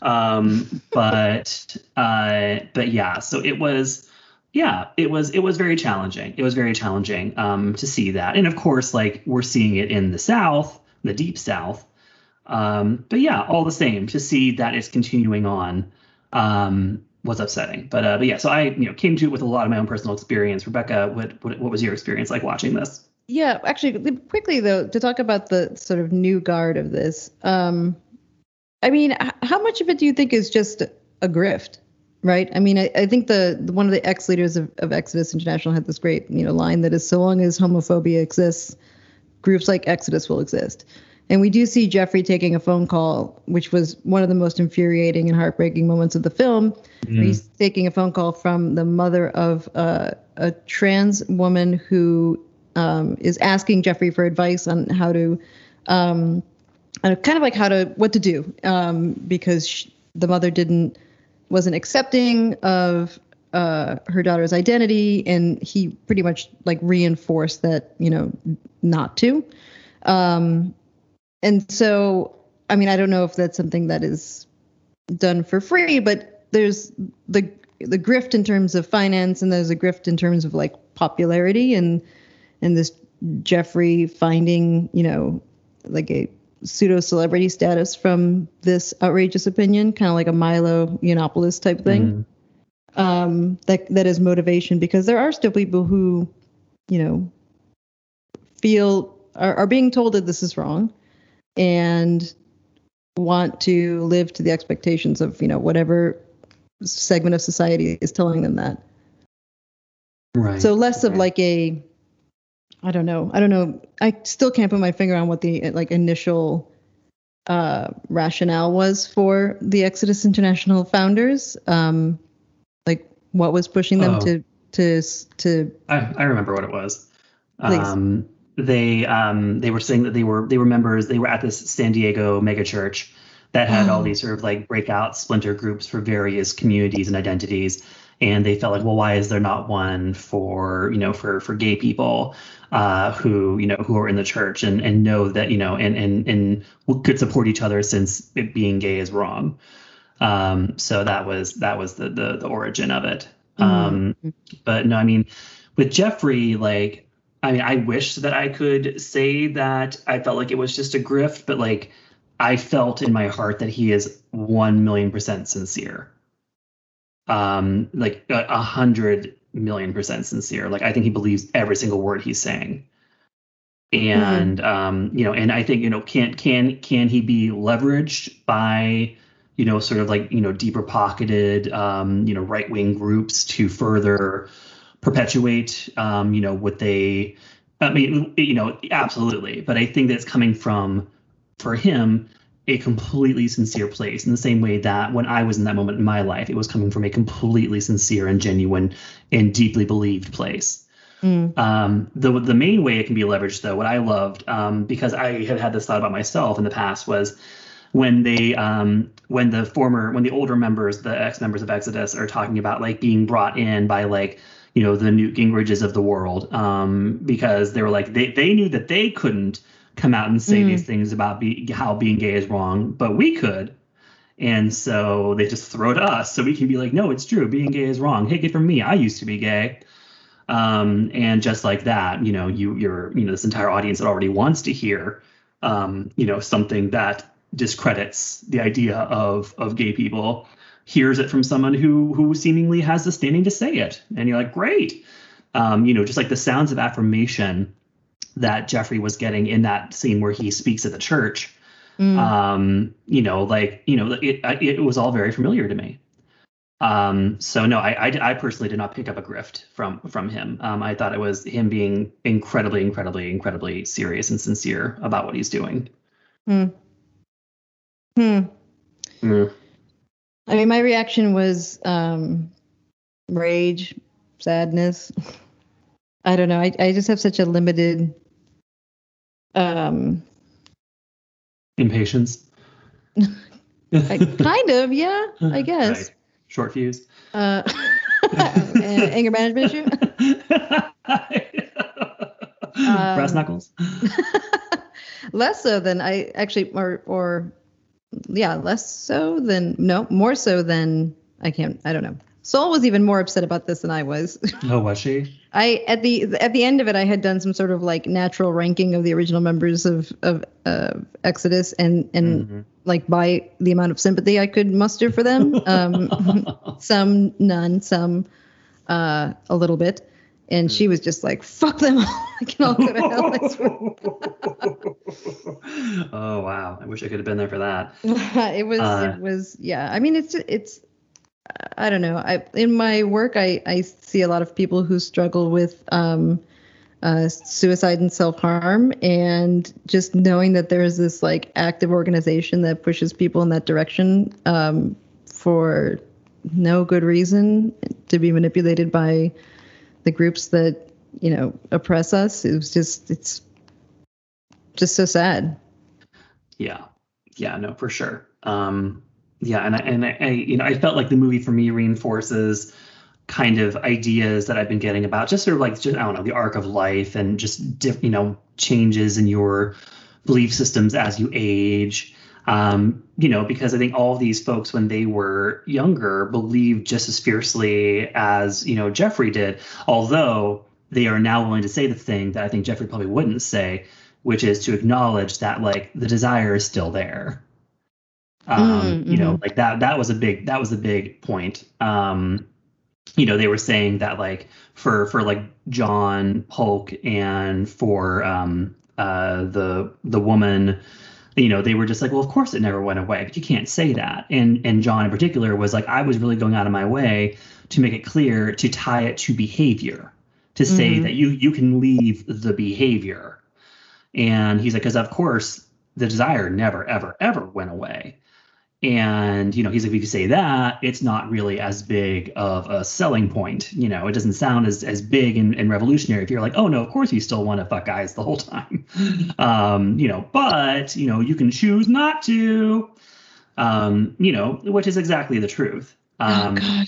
Um, but uh, but yeah, so it was yeah it was it was very challenging it was very challenging um, to see that and of course like we're seeing it in the south the deep south um, but yeah all the same to see that it's continuing on um, was upsetting but uh, but yeah so i you know came to it with a lot of my own personal experience rebecca what what, what was your experience like watching this Yeah, actually, quickly though, to talk about the sort of new guard of this. Um, I mean, how much of it do you think is just a grift, right? I mean, I, I think the, the one of the ex leaders of, of Exodus International had this great, you know, line that is, so long as homophobia exists, groups like Exodus will exist. And we do see Jeffrey taking a phone call, which was one of the most infuriating and heartbreaking moments of the film. where He's taking a phone call from the mother of uh, a trans woman who um, is asking Jeffrey for advice on how to, um, uh, kind of like how to what to do, um, because sh the mother didn't wasn't accepting of uh, her daughter's identity, and he pretty much like reinforced that you know not to. Um, and so, I mean, I don't know if that's something that is done for free, but there's the the grift in terms of finance, and there's a grift in terms of like popularity, and and this Jeffrey finding, you know, like a pseudo celebrity status from this outrageous opinion, kind of like a Milo Yiannopoulos type thing. Um, that that is motivation because there are still people who, you know, feel are, are being told that this is wrong, and want to live to the expectations of you know whatever segment of society is telling them that. right So less of like a, I don't know, I don't know. I still can't put my finger on what the like initial uh, rationale was for the Exodus International founders. Um, what was pushing them Oh. to to to I, I remember what it was. Please. Um, they um, they were saying that they were they were members. They were at this San Diego megachurch that had all Oh. these sort of like breakout splinter groups for various communities and identities. And they felt like, well, why is there not one for you know for for gay people uh, who you know who are in the church and and know that you know and and and could support each other since being gay is wrong. Um, so that was that was the the, the origin of it. Um, but no, I mean, with Jeffrey, like I mean, I wish that I could say that I felt like it was just a grift, but like I felt in my heart that he is one million percent sincere. Um, like a, a hundred million percent sincere. Like I think he believes every single word he's saying. And um, you know, and I think you know, can can can he be leveraged by you know, sort of like you know, deeper pocketed um, you know, right wing groups to further perpetuate um, you know, what they I mean, you know, absolutely. But I think that's coming from for him a completely sincere place in the same way that when I was in that moment in my life, it was coming from a completely sincere and genuine and deeply believed place. Mm. Um, the the main way it can be leveraged, though, what I loved, um, because I had had this thought about myself in the past, was when they um, when the former when the older members, the ex members of Exodus, are talking about like being brought in by like you know the Newt Gingriches of the world, um, because they were like they they knew that they couldn't come out and say Mm. these things about be, how being gay is wrong, but we could. And so they just throw to us so we can be like, no, it's true. Being gay is wrong. Take it from me. I used to be gay. Um, and just like that, you know, you you're you know this entire audience that already wants to hear, um, you know, something that discredits the idea of of gay people, hears it from someone who who seemingly has the standing to say it, and you're like, great, um, you know, just like the sounds of affirmation that Jeffrey was getting in that scene where he speaks at the church Mm. um you know like you know it it was all very familiar to me. Um so no I, I i personally did not pick up a grift from from him. Um i thought it was him being incredibly incredibly incredibly serious and sincere about what he's doing. Hmm. Hmm. Mm. I mean, my reaction was um, rage, sadness. I don't know. I, I just have such a limited. Um, impatience I, kind of, yeah, I guess. Right. short fuse Uh, anger management issue. brass Um, knuckles less so than I actually, or or yeah, less so than no, more so than I can't. I don't know. Soul was even more upset about this than I was. oh was she I at the at the end of it, I had done some sort of like natural ranking of the original members of of uh, Exodus, and and Mhm. like by the amount of sympathy I could muster for them, um, some none, some uh, a little bit, and she was just like, "Fuck them all! I can all go to hell." I swear." oh wow i wish i could have been there for that it was Uh, it was yeah. I mean, it's it's I don't know. I in my work, I I see a lot of people who struggle with um, uh, suicide and self harm, and just knowing that there is this like active organization that pushes people in that direction um, for no good reason to be manipulated by the groups that you know oppress us. It was just it's just so sad. Yeah, yeah, no, for sure. Um, yeah, and I, and I, I, you know, I felt like the movie for me reinforces kind of ideas that I've been getting about just sort of like just I don't know the arc of life and just diff, you know changes in your belief systems as you age. Um, you know, because I think all of these folks when they were younger believed just as fiercely as you know Jeffrey did, although they are now willing to say the thing that I think Jeffrey probably wouldn't say, which is to acknowledge that like the desire is still there. Um, Mm, you know, like that that was a big that was a big point. Um, you know, they were saying that like for for like John Paulk and for um uh the the woman you know they were just like well of course it never went away but you can't say that. And and john in particular was like i was really going out of my way to make it clear to tie it to behavior to say Mhm. that you you can leave the behavior. And he's like because of course the desire never ever ever went away and you know he's like if you say that it's not really as big of a selling point you know it doesn't sound as as big and, and revolutionary if you're like oh no of course you still want to fuck guys the whole time um you know but you know you can choose not to um you know which is exactly the truth um oh God.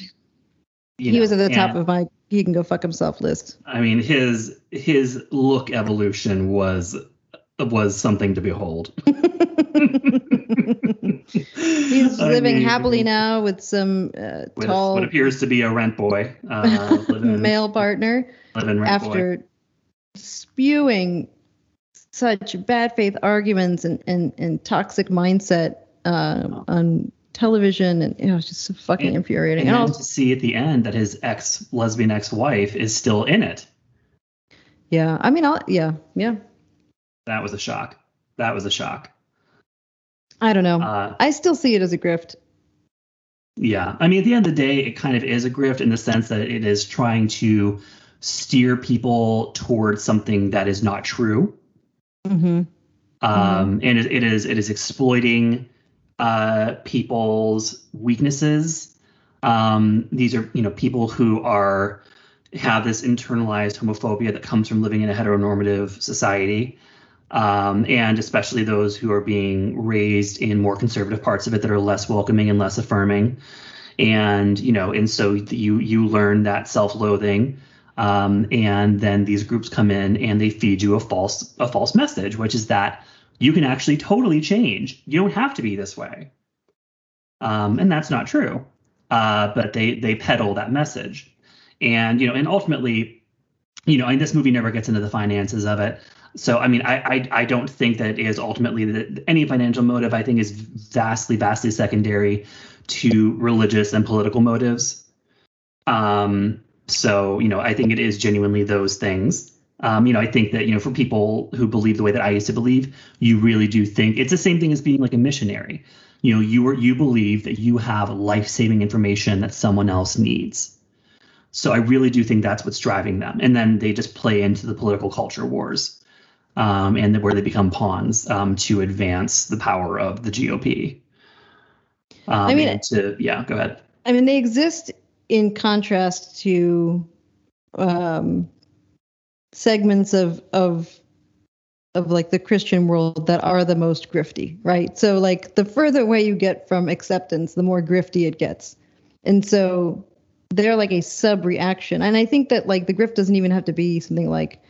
he know, was at the top and- of my he can go fuck himself list. I mean, his his look evolution was was something to behold. He's living mean, happily now with some uh, With tall what appears to be a rent boy, uh, living, male partner living rent boy. after spewing such bad faith arguments and, and, and toxic mindset uh, on television, and you know, it's just so fucking And- infuriating. And And also, to see at the end that his ex lesbian ex wife is still in it. yeah, I mean, I'll, yeah, yeah. That was a shock. That was a shock. I don't know. Uh, I still see it as a grift. Yeah. I mean, at the end of the day, it kind of is a grift in the sense that it is trying to steer people towards something that is not true. hmm Um, and it, it is it is exploiting uh, people's weaknesses. Um, these are you know people who are have this internalized homophobia that comes from living in a heteronormative society. Um, and especially those who are being raised in more conservative parts of it that are less welcoming and less affirming. And you know and so you you learn that self-loathing um, and then these groups come in and they feed you a false a false message which is that you can actually totally change. You don't have to be this way. Um, and that's not true. Uh, but they they peddle that message. And you know and ultimately you know and this movie never gets into the finances of it so i mean i i, I don't think that is ultimately that any financial motive. I think is vastly vastly secondary to religious and political motives. Um so you know i think it is genuinely those things. Um, you know, I think that you know, for people who believe the way that I used to believe, you really do think it's the same thing as being like a missionary. You know, you are you believe that you have life-saving information that someone else needs. So I really do think that's what's driving them, and then they just play into the political culture wars, um, and where they become pawns um, to advance the power of the GOP. Um, I mean- to yeah, go ahead. I mean, they exist in contrast to um, segments of of of like the Christian world that are the most grifty, right? So like the further away you get from acceptance, the more grifty it gets. And so they're like a sub reaction. And I think that like the grift doesn't even have to be something like,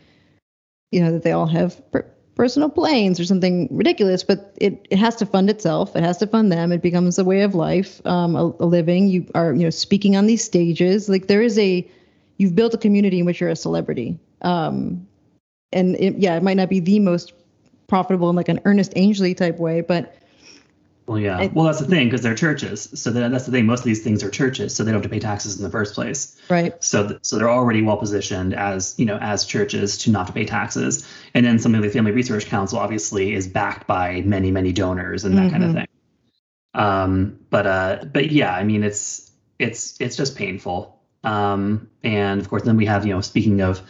you know, that they all have per- personal planes or something ridiculous, but it, it has to fund itself. It has to fund them. It becomes a way of life, um, a, a living. You are, you know, speaking on these stages. Like there is a, you've built a community in which you're a celebrity. Um, and it, yeah, it might not be the most profitable in like an Ernest Angley type way, but Well, yeah. It- well, that's the thing because they're churches. So that, that's the thing. Most of these things are churches, so they don't have to pay taxes in the first place. right. So, th- so they're already well positioned as you know as churches to not to pay taxes. And then something like Family Research Council obviously is backed by many many donors and that kind of thing. Um, but uh, but yeah, I mean it's it's it's just painful. Um, and of course, then we have you know speaking of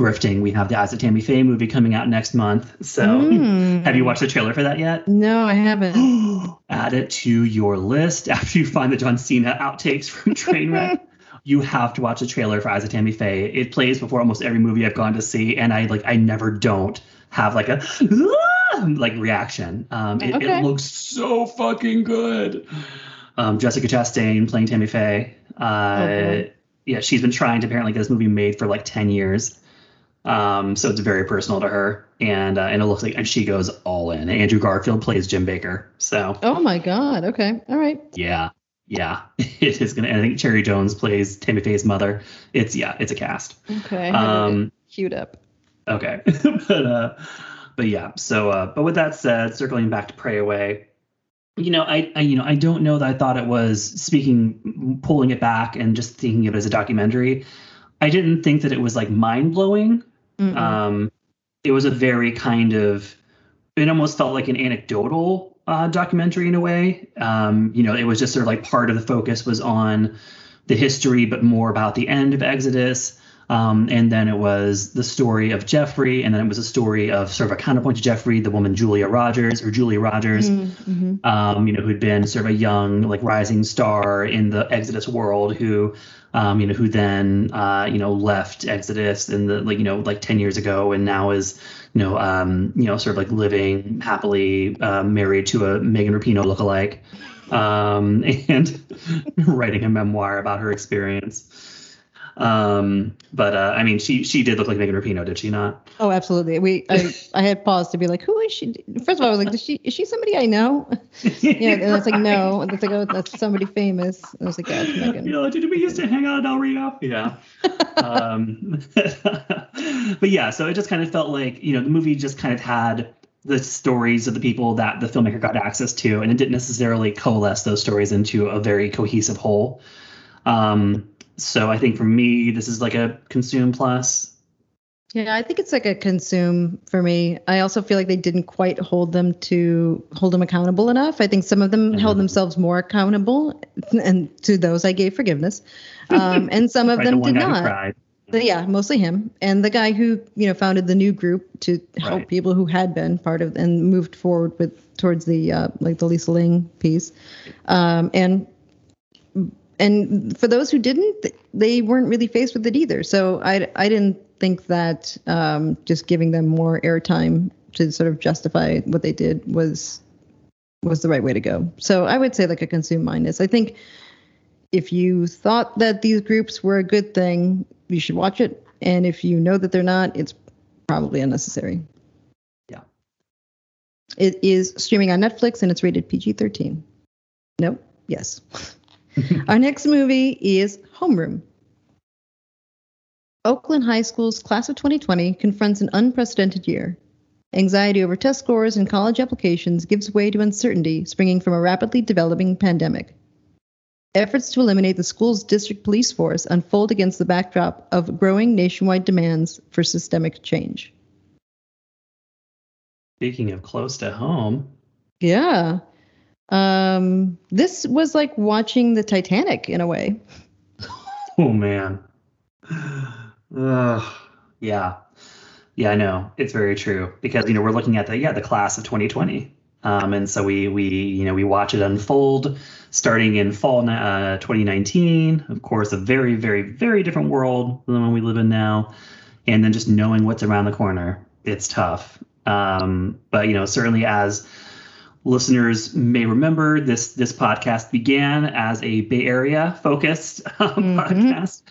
grifting, we have the Eyes of Tammy Faye movie coming out next month. So Mm. have you watched the trailer for that yet? No, I haven't. add it to your list after you find the John Cena outtakes from Trainwreck. you have to watch the trailer for Eyes of Tammy Faye. It plays before almost every movie I've gone to see, and I like I never don't have like a like reaction. Um, it, Okay. it looks so fucking good. Um, Jessica Chastain playing Tammy Faye. Uh, Okay. Yeah, she's been trying to apparently get this movie made for like ten years. Um, so it's very personal to her, and uh, and it looks like and she goes all in. Andrew Garfield plays Jim Bakker, so Oh my God. Okay. All right. yeah, yeah, it is gonna. I think Cherry Jones plays Tammy Faye's mother. It's yeah, it's a cast. Okay. I have it Um, queued up. okay, but uh, but yeah. So uh, but with that said, circling back to Pray Away, you know, I, I you know I don't know that I thought it was speaking, pulling it back and just thinking of it as a documentary. I didn't think that it was like mind blowing. Mm-mm. Um, it was a very kind of, it almost felt like an anecdotal uh, documentary in a way. Um, you know, it was just sort of like part of the focus was on the history, but more about the end of Exodus. Um, and then it was the story of Jeffrey, and then it was a story of sort of a counterpoint to Jeffrey, the woman Julia Rogers or Julia Rogers Mhm. um, you know, who'd been sort of a young, like, rising star in the Exodus world, who, um, you know, who then, uh, you know, left Exodus in the, like, you know, like 10 years ago and now is, you know, um, you know, sort of like living happily uh, married to a Megan Rapinoe lookalike um, and writing a memoir about her experience. Um, but uh, I mean, she she did look like Megan Rapinoe, did she not? Oh, absolutely. We I, I had paused to be like, who is she? First of all, I was like, is she is she somebody I know? yeah, and it's like no, and it's like oh, that's somebody famous. And I was like, yeah, it's Megan. You know, did we used to hang out at Del Rio? Yeah. um, but yeah, so it just kind of felt like you know the movie just kind of had the stories of the people that the filmmaker got access to, and it didn't necessarily coalesce those stories into a very cohesive whole. Um, so I think for me, this is like a consume plus. Yeah, I think it's like a consume for me. I also feel like they didn't quite hold them to hold them accountable enough. I think some of them mm-hmm. held themselves more accountable, and to those I gave forgiveness, um, and some of right, them the did not. But yeah, mostly him and the guy who you know founded the new group to help right. people who had been part of and moved forward with towards the uh, like the Lisa Ling piece, um, and and for those who didn't, they weren't really faced with it either. So I, I didn't think that um, just giving them more airtime to sort of justify what they did was was the right way to go. So I would say like a consume minus. I think if you thought that these groups were a good thing, you should watch it. And if you know that they're not, it's probably unnecessary. Yeah. It is streaming on Netflix and it's rated PG 13. Nope. Yes. Our next movie is Homeroom. Oakland High School's class of 2020 confronts an unprecedented year. Anxiety over test scores and college applications gives way to uncertainty springing from a rapidly developing pandemic. Efforts to eliminate the school's district police force unfold against the backdrop of growing nationwide demands for systemic change. Speaking of close to home. Yeah. Um, this was like watching the Titanic in a way. Oh man. Yeah. Yeah, I know. It's very true because you know we're looking at the yeah the class of 2020, um, and so we we you know we watch it unfold starting in fall uh, 2019. Of course, a very very very different world than the one we live in now, and then just knowing what's around the corner, it's tough. Um, but you know certainly as listeners may remember this this podcast began as a Bay Area focused mm-hmm. podcast,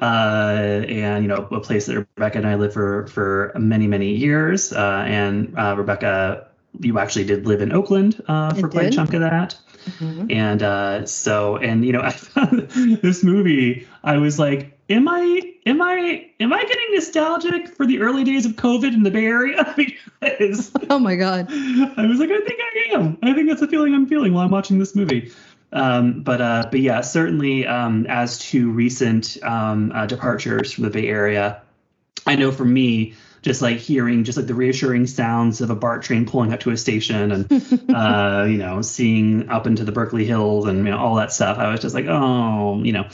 uh, and you know a place that Rebecca and I lived for for many many years. Uh, and uh, Rebecca, you actually did live in Oakland uh, for quite a chunk of that. Mm-hmm. And uh, so, and you know, I found this movie. I was like, am I, am I, am I getting nostalgic for the early days of COVID in the Bay Area? because oh my god, I was like, I think I am. I think that's a feeling I'm feeling while I'm watching this movie. Um, but uh, but yeah, certainly um, as to recent um, uh, departures from the Bay Area, I know for me, just like hearing just like the reassuring sounds of a BART train pulling up to a station and uh, you know seeing up into the Berkeley Hills and you know, all that stuff. I was just like, oh, you know,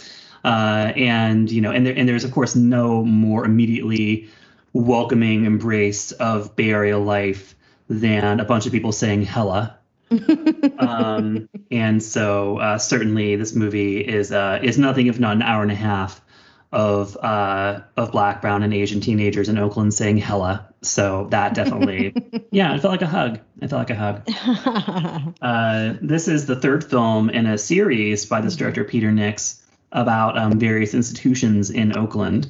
uh, and you know, and there and there's of course no more immediately welcoming embrace of Bay Area life than a bunch of people saying hella. um, and so uh, certainly this movie is uh, is nothing if not an hour and a half of uh, of black, brown, and Asian teenagers in Oakland saying "hella." So that definitely, yeah, it felt like a hug. It felt like a hug. uh, this is the third film in a series by this director Peter Nicks about um, various institutions in Oakland.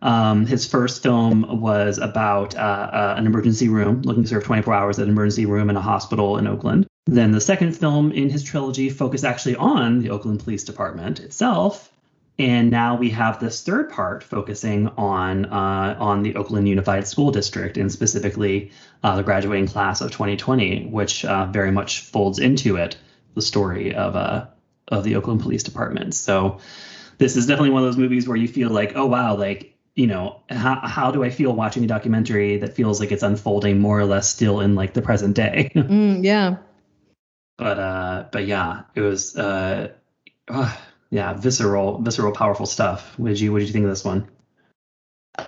Um, his first film was about uh, uh, an emergency room, looking to serve 24 hours at an emergency room in a hospital in Oakland. Then the second film in his trilogy focused actually on the Oakland Police Department itself and now we have this third part focusing on uh, on the Oakland Unified School District and specifically uh, the graduating class of 2020, which uh, very much folds into it the story of uh, of the Oakland Police Department. So this is definitely one of those movies where you feel like, oh wow, like you know, how how do I feel watching a documentary that feels like it's unfolding more or less still in like the present day? mm, yeah. But uh, but yeah, it was uh yeah, visceral, visceral, powerful stuff. What did you What did you think of this one?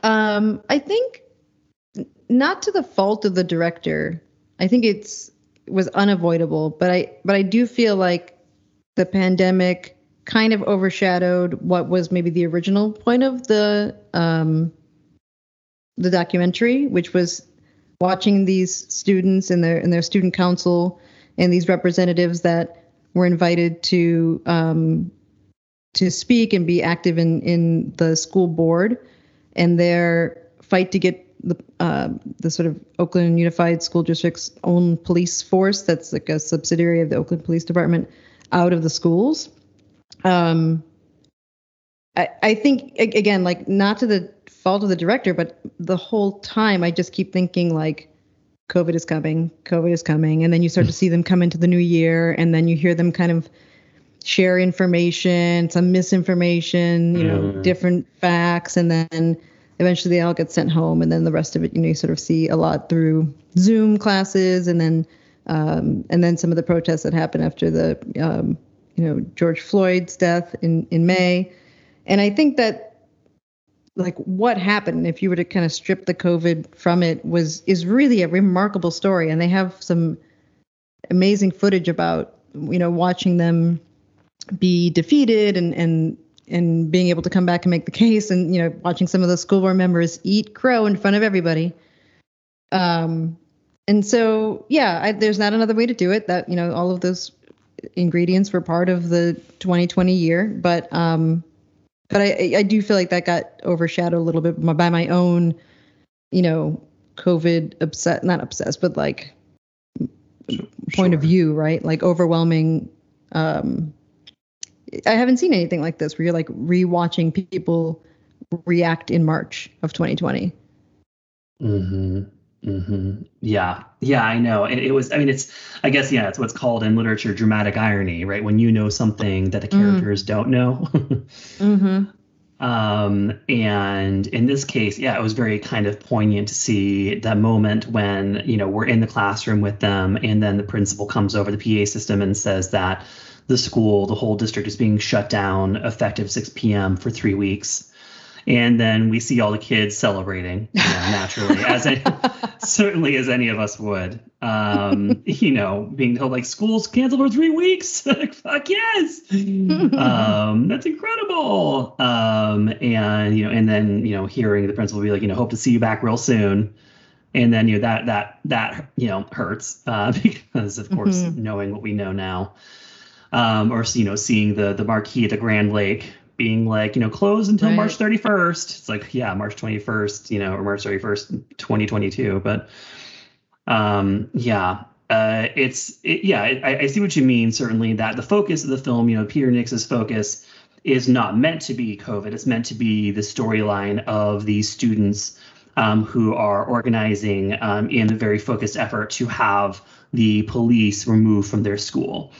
Um, I think not to the fault of the director. I think it's was unavoidable, but I but I do feel like the pandemic kind of overshadowed what was maybe the original point of the um the documentary, which was watching these students and their and their student council and these representatives that were invited to um, to speak and be active in in the school board and their fight to get the uh, the sort of Oakland Unified School District's own police force that's like a subsidiary of the Oakland Police Department out of the schools. Um, I, I think again, like not to the fault of the director, but the whole time I just keep thinking like COVID is coming, COVID is coming, and then you start to see them come into the new year, and then you hear them kind of share information, some misinformation, you know, Mm. different facts, and then eventually they all get sent home, and then the rest of it, you know, you sort of see a lot through Zoom classes, and then um, and then some of the protests that happened after the um, you know George Floyd's death in in May, and I think that like what happened if you were to kind of strip the covid from it was is really a remarkable story. And they have some amazing footage about you know watching them be defeated and and and being able to come back and make the case and you know watching some of the school board members eat crow in front of everybody. Um and so yeah I, there's not another way to do it that you know all of those ingredients were part of the 2020 year but um but I, I do feel like that got overshadowed a little bit by my own, you know, COVID obsessed, not obsessed, but like point of view, right? Like overwhelming. Um, I haven't seen anything like this where you're like rewatching people react in March of 2020. Mm-hmm. Mm-hmm. Yeah. Yeah, I know. It, it was, I mean, it's, I guess, yeah, it's what's called in literature dramatic irony, right? When you know something that the Mm. characters don't know. Mm-hmm. um, and in this case, yeah, it was very kind of poignant to see that moment when, you know, we're in the classroom with them and then the principal comes over the PA system and says that the school, the whole district is being shut down effective 6 p.m. for three weeks. And then we see all the kids celebrating, you know, naturally, as certainly as any of us would. Um, you know, being told like school's canceled for three weeks. like, fuck yes. um, that's incredible. Um, and you know, and then you know, hearing the principal be like, you know, hope to see you back real soon. And then you know that that that you know hurts uh, because of course Mhm. knowing what we know now, um, or you know seeing the the marquee at the Grand Lake being like you know closed until Right. March 31st. It's like yeah, March 21st, you know, or March 31st, 2022. But um, yeah, uh, it's it, yeah, I, I see what you mean. Certainly, that the focus of the film, you know, Peter Nicks's focus is not meant to be COVID. It's meant to be the storyline of these students um, who are organizing um, in a very focused effort to have the police removed from their school.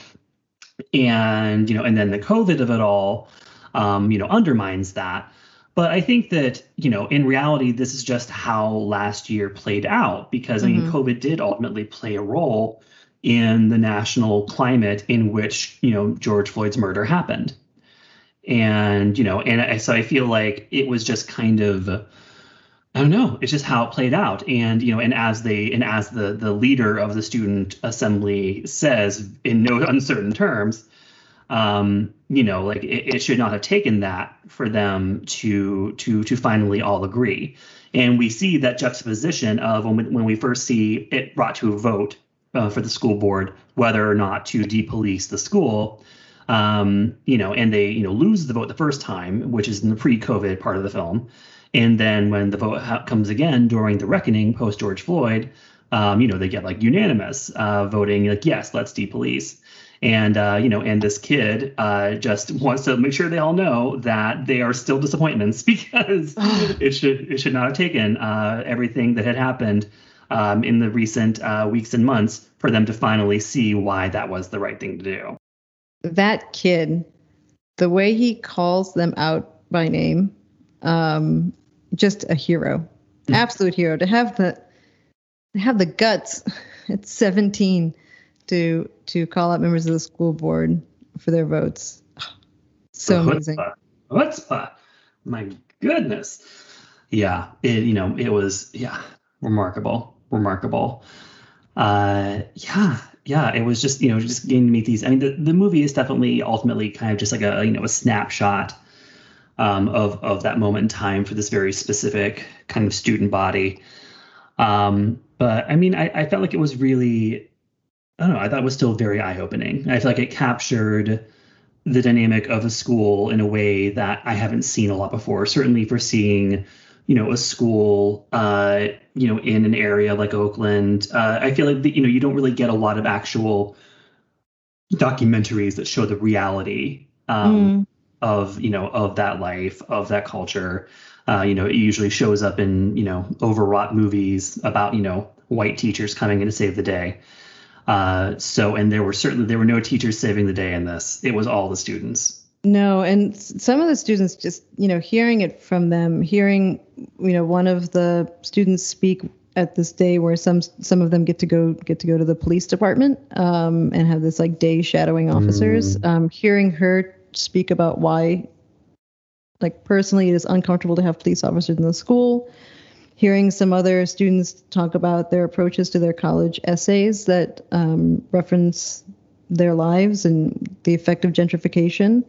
And you know, and then the COVID of it all, um, you know, undermines that. But I think that, you know, in reality, this is just how last year played out because I mean, Mhm. COVID did ultimately play a role in the national climate in which, you know, George Floyd's murder happened. And, you know, and I, so I feel like it was just kind of, I don't know, it's just how it played out. And, you know, and as they, and as the, the leader of the student assembly says in no uncertain terms, um, you know, like it, it should not have taken that for them to to to finally all agree. And we see that juxtaposition of when we, when we first see it brought to a vote uh, for the school board whether or not to depolice the school. Um, you know, and they you know lose the vote the first time, which is in the pre-COVID part of the film, and then when the vote ha- comes again during the reckoning post George Floyd, um, you know, they get like unanimous uh, voting, like yes, let's depolice and uh, you know, and this kid uh, just wants to make sure they all know that they are still disappointments because it should it should not have taken uh, everything that had happened um, in the recent uh, weeks and months for them to finally see why that was the right thing to do. that kid, the way he calls them out by name, um, just a hero, Mm. absolute hero. To have the to have the guts at 17 to to call out members of the school board for their votes, so The amazing. chutzpah. My goodness. Yeah, it you know it was yeah remarkable, remarkable. Uh, yeah, yeah, it was just you know just getting to meet these. I mean, the, the movie is definitely ultimately kind of just like a you know a snapshot um, of of that moment in time for this very specific kind of student body. Um, but I mean, I, I felt like it was really I don't know. I thought it was still very eye opening. I feel like it captured the dynamic of a school in a way that I haven't seen a lot before. Certainly for seeing, you know, a school, uh, you know, in an area like Oakland. Uh, I feel like the, you know you don't really get a lot of actual documentaries that show the reality um, Mm. of you know of that life of that culture. Uh, you know, it usually shows up in you know overwrought movies about you know white teachers coming in to save the day. Uh, so, and there were certainly there were no teachers saving the day in this. It was all the students. No, and some of the students just, you know, hearing it from them, hearing, you know, one of the students speak at this day where some some of them get to go get to go to the police department um, and have this like day shadowing officers. Um, hearing her speak about why, like personally, it is uncomfortable to have police officers in the school. Hearing some other students talk about their approaches to their college essays that um, reference their lives and the effect of gentrification.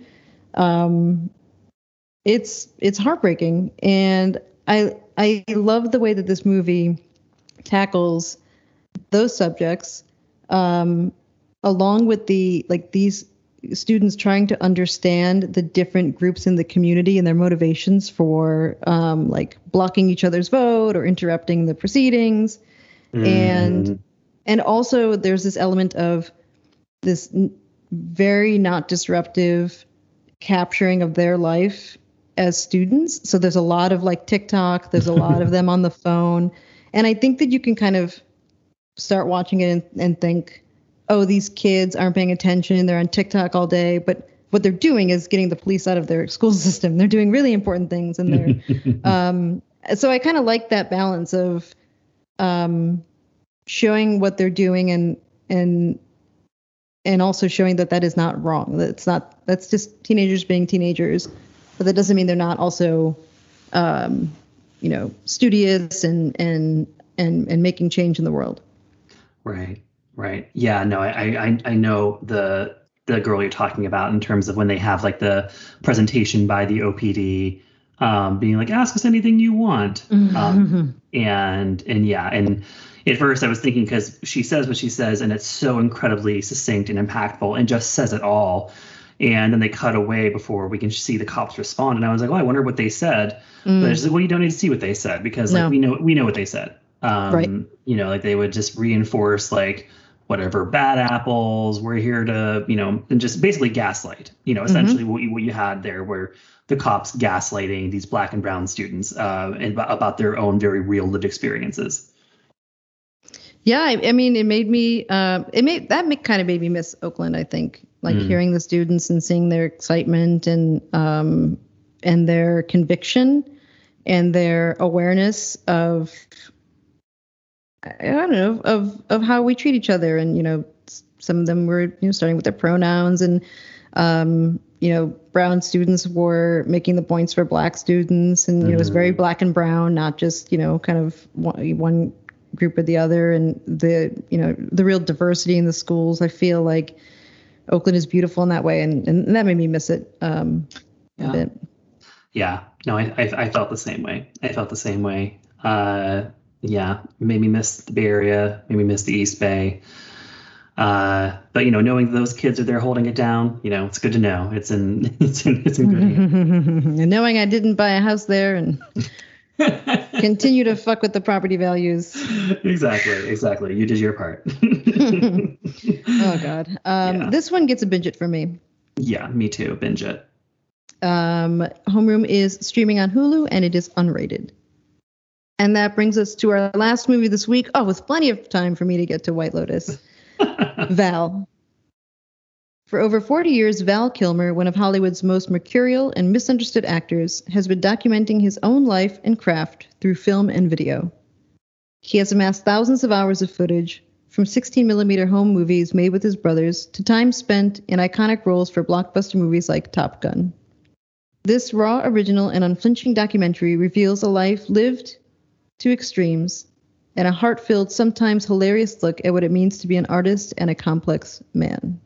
Um, it's it's heartbreaking. And i i love the way that this movie tackles those subjects um, along with the like these students trying to understand the different groups in the community and their motivations for um, like blocking each other's vote or interrupting the proceedings. And and also there's this element of this n- very not disruptive capturing of their life as students. So there's a lot of like tiktok there's a lot of them on the phone. And i think that you can kind of start watching it and, and think oh these kids aren't paying attention they're on tiktok all day but what they're doing is getting the police out of their school system. They're doing really important things and they're um, so i kind of like that balance of um, showing what they're doing and and and also showing that that is not wrong That's not that's just teenagers being teenagers but that doesn't mean they're not also um, you know studious and and and and making change in the world. Right, right. Yeah, no, I, I, I know the the girl you're talking about in terms of when they have like the presentation by the OPD, um, being like, ask us anything you want, um, and and yeah, and at first I was thinking because she says what she says, and it's so incredibly succinct and impactful, and just says it all. And then they cut away before we can see the cops respond, and I was like, oh, I wonder what they said. But it's like, well, you don't need to see what they said because like No. we know we know what they said. Um, Right. You know, like they would just reinforce like whatever bad apples. We're here to you know, and just basically gaslight. You know, essentially what you, what you had there, where the cops gaslighting these black and brown students uh, and about, about their own very real lived experiences. Yeah, I, I mean, it made me. Um, it made that make, kind of made me miss Oakland. I think, like Mm. hearing the students and seeing their excitement and um, and their conviction and their awareness of I don't know of of how we treat each other. And you know, some of them were you know starting with their pronouns and um, you know, brown students were making the points for black students, and you know, it was very black and brown, not just you know, kind of one, one group or the other and the you know the real diversity in the schools i feel like oakland is beautiful in that way and, and that made me miss it um Yeah. a bit Yeah, no, I, I I felt the same way. I felt the same way. Uh, yeah, made me miss the Bay Area, made me miss the East Bay. Uh, but you know, knowing those kids are there holding it down, you know, it's good to know. It's in it's in it's in good hands. and knowing i didn't buy a house there and continue to fuck with the property values exactly, exactly. You did your part. oh god um Yeah. this one gets a binge it for me yeah, me too. Binge it. um homeroom is streaming on hulu and it is unrated and that brings us to our last movie this week oh with plenty of time for me to get to white lotus Val. For over 40 years, Val Kilmer, one of Hollywood's most mercurial and misunderstood actors, has been documenting his own life and craft through film and video. He has amassed thousands of hours of footage, from 16 millimeter home movies made with his brothers to time spent in iconic roles for blockbuster movies like Top Gun. This raw, original, and unflinching documentary reveals a life lived to extremes and a heart filled, sometimes hilarious look at what it means to be an artist and a complex man.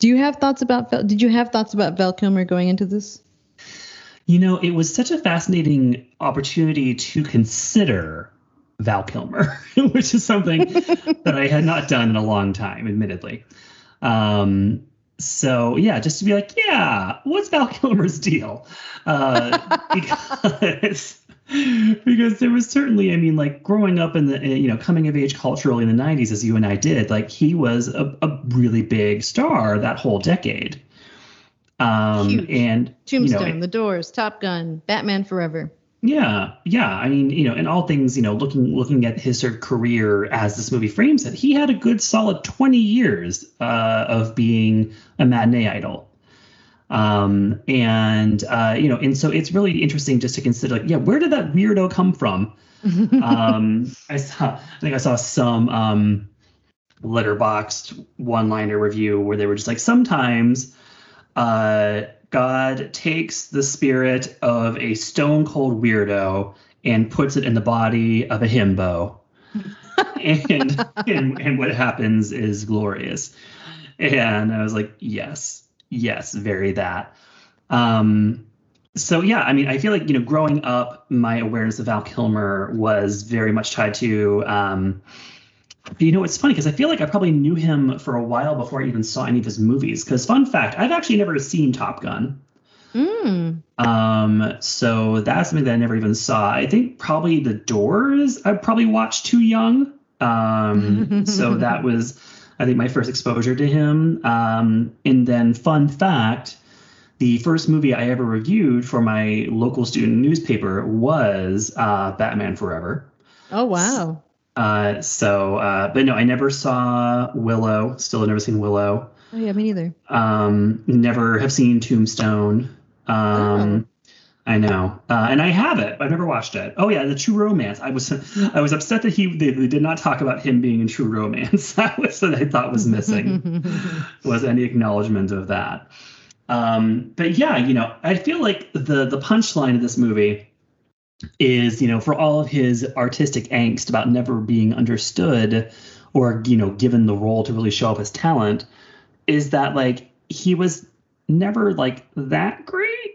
Do you have thoughts about Val? Did you have thoughts about Val Kilmer going into this? You know, it was such a fascinating opportunity to consider Val Kilmer, which is something that I had not done in a long time, admittedly. Um, so yeah, just to be like, yeah, what's Val Kilmer's deal? Uh, because because there was certainly, I mean, like growing up in the you know coming of age culturally in the '90s, as you and I did, like he was a, a really big star that whole decade. Um, Huge. and Tombstone, you know, The Doors, Top Gun, Batman Forever. yeah, yeah. I mean, you know, in all things, you know, looking looking at his sort of career as this movie frames it, he had a good solid 20 years uh, of being a matinee idol. Um, and uh, you know, and so it's really interesting just to consider, like, yeah, where did that weirdo come from? um, I saw, I think I saw some um, Letterboxd one-liner review where they were just like, sometimes uh, God takes the spirit of a stone cold weirdo and puts it in the body of a himbo. and, and and what happens is glorious. And I was like, yes, yes, very that. Um, so yeah, I mean, I feel like you know, growing up, my awareness of Val Kilmer was very much tied to. Um, you know, it's funny because I feel like I probably knew him for a while before I even saw any of his movies. Because fun fact, I've actually never seen Top Gun. Mm. Um, so that's something that I never even saw. I think probably The Doors I probably watched too young. Um, so that was, I think, my first exposure to him. Um, and then, fun fact, the first movie I ever reviewed for my local student newspaper was uh, Batman Forever. Oh wow. Uh, so, uh, but no, I never saw Willow. Still, have never seen Willow. Oh yeah, me neither. Um, never have seen Tombstone. Um, I know, uh, and I have it. I've never watched it. Oh yeah, the True Romance. I was I was upset that he they, they did not talk about him being in True Romance. that was what I thought was missing. was any acknowledgement of that. Um, but yeah, you know, I feel like the the punchline of this movie is, you know, for all of his artistic angst about never being understood or, you know, given the role to really show off his talent, is that like he was never like that great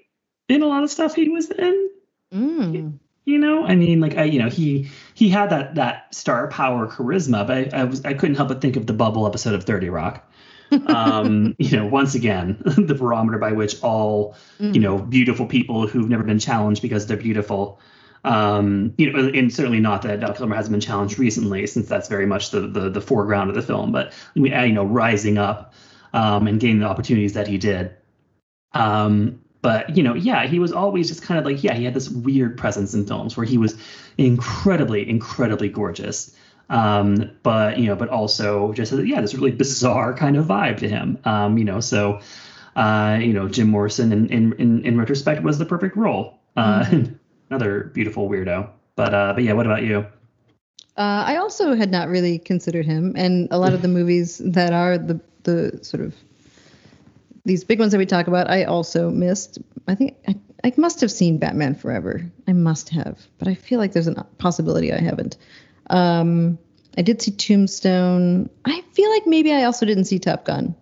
in a lot of stuff he was in. Mm. You know, I mean, like I, you know, he he had that that star power charisma, but I, I was I couldn't help but think of the Bubble episode of Thirty Rock. um, you know, once again, the barometer by which all you know beautiful people who've never been challenged because they're beautiful. Um, you know, and certainly not that Val Kilmer hasn't been challenged recently, since that's very much the the, the foreground of the film. But I mean, you know, rising up um, and gaining the opportunities that he did. Um, but you know, yeah, he was always just kind of like, yeah, he had this weird presence in films where he was incredibly, incredibly gorgeous. Um, but you know, but also just yeah, this really bizarre kind of vibe to him. Um, you know, so uh, you know, Jim Morrison in in in, in retrospect was the perfect role. Uh, another beautiful weirdo. But uh, but yeah, what about you? Uh, I also had not really considered him, and a lot of the movies that are the the sort of these big ones that we talk about, I also missed. I think I, I must have seen Batman Forever. I must have, but I feel like there's a possibility I haven't. Um, I did see Tombstone. I feel like maybe I also didn't see Top Gun.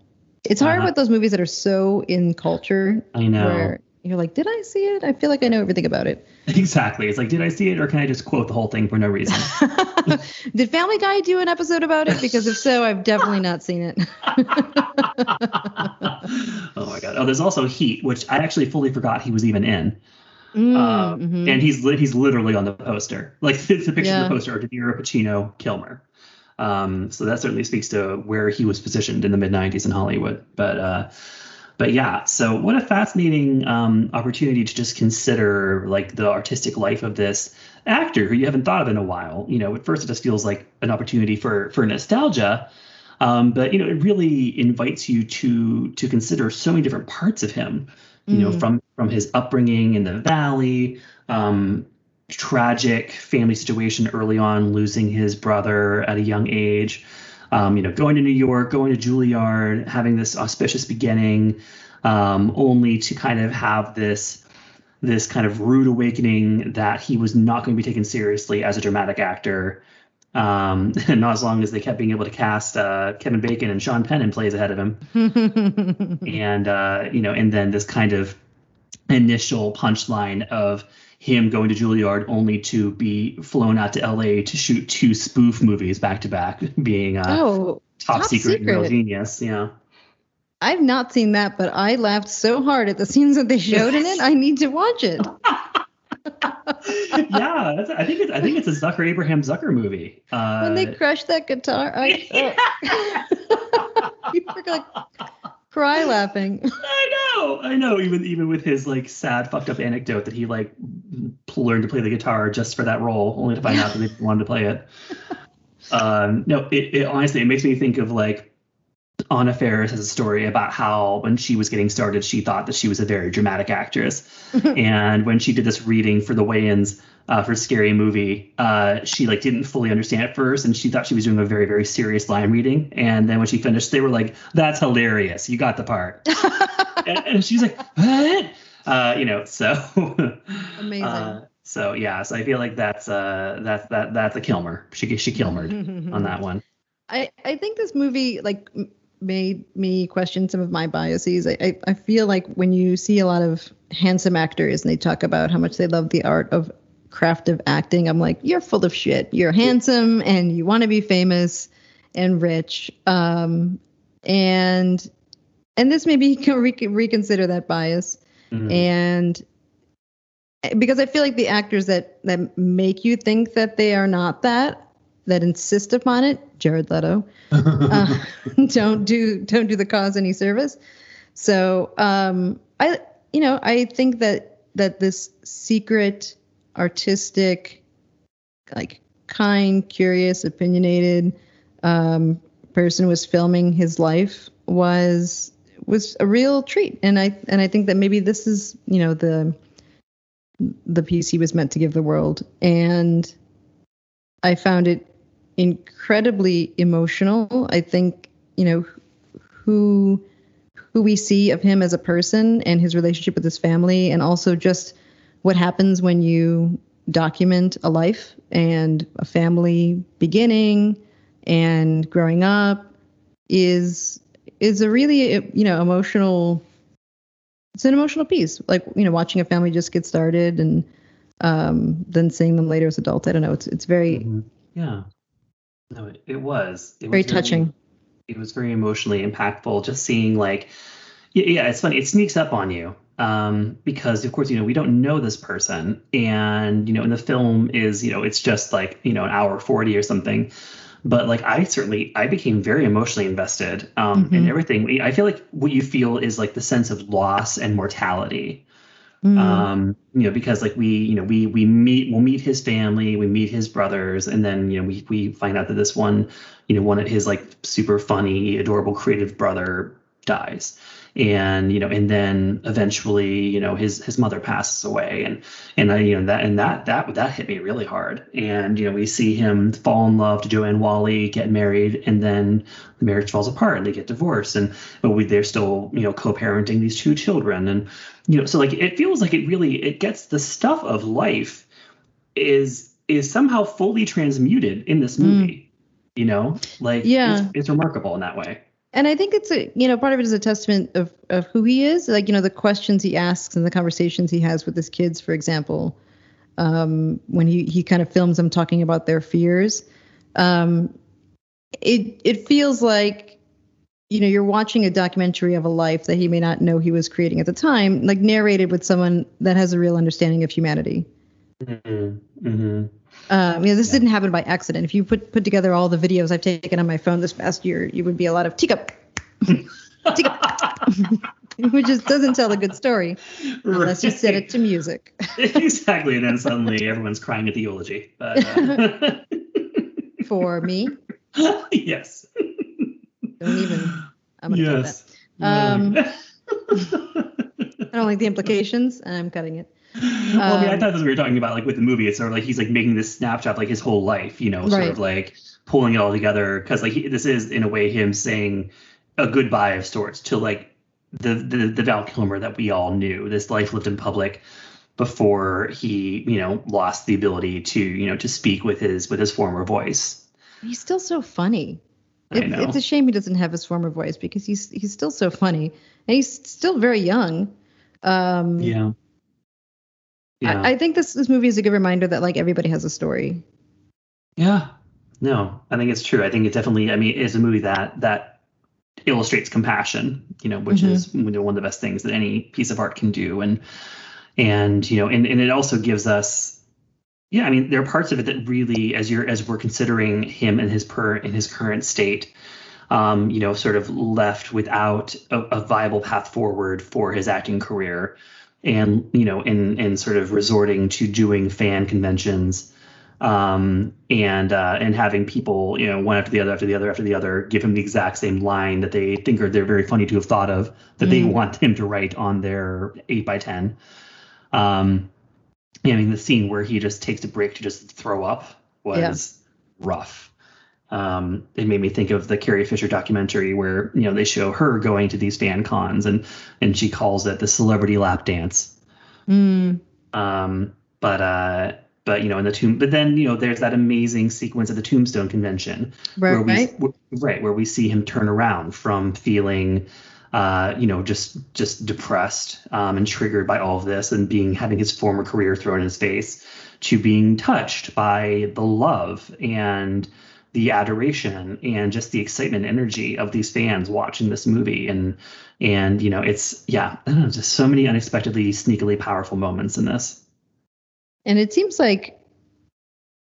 It's hard Uh-huh. with those movies that are so in culture. I know. Where you're like, did I see it? I feel like I know everything about it. Exactly. It's like, did I see it, or can I just quote the whole thing for no reason? Did Family Guy do an episode about it? Because if so, I've definitely not seen it. oh my god. Oh, there's also Heat, which I actually fully forgot he was even in. Mm, Uh, mhm. And he's he's literally on the poster. Like the, the picture Yeah. of the poster are De Niro, Pacino, Kilmer. Um, so that certainly speaks to where he was positioned in the mid '90s in Hollywood. But uh, but yeah, so what a fascinating um, opportunity to just consider like the artistic life of this actor who you haven't thought of in a while. You know, at first it just feels like an opportunity for for nostalgia. Um, but you know, it really invites you to to consider so many different parts of him. You know, Mm. from from his upbringing in the valley, um, tragic family situation early on, losing his brother at a young age. Um, you know, going to New York, going to Juilliard, having this auspicious beginning, um, only to kind of have this this kind of rude awakening that he was not going to be taken seriously as a dramatic actor. Um, and not as long as they kept being able to cast uh, Kevin Bacon and Sean Penn in plays ahead of him and uh, you know, and then this kind of initial punchline of him going to Juilliard only to be flown out to LA to shoot two spoof movies back to back, being uh, oh, top, Top secret, and Real Secret. genius. Yeah, I've not seen that, but I laughed so hard at the scenes that they showed in it. I need to watch it. yeah, that's, I think it's I think it's a Zucker Abraham Zucker movie. Uh, when they crushed that guitar, I oh. you were like cry laughing. I know, I know. Even even with his like sad, fucked up anecdote that he like learned to play the guitar just for that role, only to find out that they wanted to play it. Um, no, it, it honestly it makes me think of like Anna Faris has a story about how when she was getting started, she thought that she was a very dramatic actress, and when she did this reading for the Wayans uh, for Scary Movie, uh, she like didn't fully understand at first, and she thought she was doing a very very serious line reading. And then when she finished, they were like, "That's hilarious! You got the part." and, and she's like, "What?" Uh, you know, so Amazing. uh, so yeah, so I feel like that's uh that's that that's a Kilmer. She she Kilmered on that one. I, I think this movie like made me question some of my biases. I, I, I feel like when you see a lot of handsome actors and they talk about how much they love the art of craft of acting, I'm like, you're full of shit. You're handsome and you want to be famous and rich. Um, and and this maybe you can re- reconsider that bias Mhm. and because I feel like the actors that that make you think that they are not that that insist upon it, Jared Leto, uh, don't do don't do the cause any service. So um, I you know I think that that this secret artistic like kind curious opinionated um, person was filming his life was was a real treat and I and I think that maybe this is you know the the piece he was meant to give the world and I found it incredibly emotional. I think, you know, who who we see of him as a person and his relationship with his family and also just what happens when you document a life and a family beginning and growing up is is a really you know emotional it's an emotional piece like you know watching a family just get started and um then seeing them later as adults i don't know it's it's very Mhm. Yeah. No, it, it was. It very was touching. It was very emotionally impactful just seeing like yeah, yeah it's funny. It sneaks up on you um, because of course you know we don't know this person. And you know in the film is you know it's just like you know an hour 40 or something. But like i certainly i became very emotionally invested um, in Mhm. everything. I feel like what you feel is like the sense of loss and mortality Mm. um you know because like we you know we we meet we'll meet his family we meet his brothers and then you know we we find out that this one you know one of his like super funny adorable creative brother dies and you know and then eventually you know his his mother passes away. And and I, you know that and that that that hit me really hard. And you know we see him fall in love to Joanne Whalley get married and then the marriage falls apart and they get divorced. And but we they're still you know co-parenting these two children. And you know so like it feels like it really it gets the stuff of life is is somehow fully transmuted in this mm. movie you know? Like Yeah. it's, it's remarkable in that way and I think it's a you know part of it is a testament of of who he is, like you know the questions he asks and the conversations he has with his kids, for example, um, when he he kind of films them talking about their fears. Um, it it feels like you know you're watching a documentary of a life that he may not know he was creating at the time, like narrated with someone that has a real understanding of humanity. mm-hmm. Mm-hmm. Um, you know, this Yeah. didn't happen by accident. If you put put together all the videos I've taken on my phone this past year, you would be a lot of teacup, teacup, which just doesn't tell a good story unless you set it to music. exactly and then suddenly everyone's crying at the eulogy but uh, For me, yes don't even. I'm gonna cut yes Um. I don't like the implications, and I'm cutting it. Well, I mean, I um, thought that's what we were talking about, like with the movie. It's sort of like he's like making this snapshot, like his whole life, you know, sort Right. of like pulling it all together. Because like he, this is in a way him saying a goodbye of sorts to like the the the Val Kilmer that we all knew. This life lived in public before he, you know, lost the ability to, you know, to speak with his with his former voice. He's still so funny. It, it's a shame he doesn't have his former voice because he's he's still so funny and he's still very young. Um, yeah. Yeah. I, I think this this movie is a good reminder that like everybody has a story. Yeah. No, I think it's true. I think it definitely. I mean, it's a movie that that illustrates compassion, you know, which Mhm. is you know, one of the best things that any piece of art can do. And and you know, and, and it also gives us yeah, I mean, there are parts of it that really, as you're as we're considering him in his per in his current state, um, you know, sort of left without a, a viable path forward for his acting career, and you know, in in sort of resorting to doing fan conventions, um, and uh, and having people, you know, one after the other after the other after the other, give him the exact same line that they think are they're very funny to have thought of that they Mm. want him to write on their eight by ten. Um, yeah, I mean, the scene where he just takes a break to just throw up was rough. Um, it made me think of the Carrie Fisher documentary where you know they show her going to these fan cons and and she calls it the celebrity lap dance. Mm, Um, but uh, but you know in the tomb, but then you know there's that amazing sequence at the Tombstone convention right, where we right. w- right where we see him turn around from feeling uh, you know just just depressed um, and triggered by all of this and being having his former career thrown in his face to being touched by the love and the adoration and just the excitement energy of these fans watching this movie. And and you know it's yeah I don't know, just so many unexpectedly sneakily powerful moments in this. And it seems like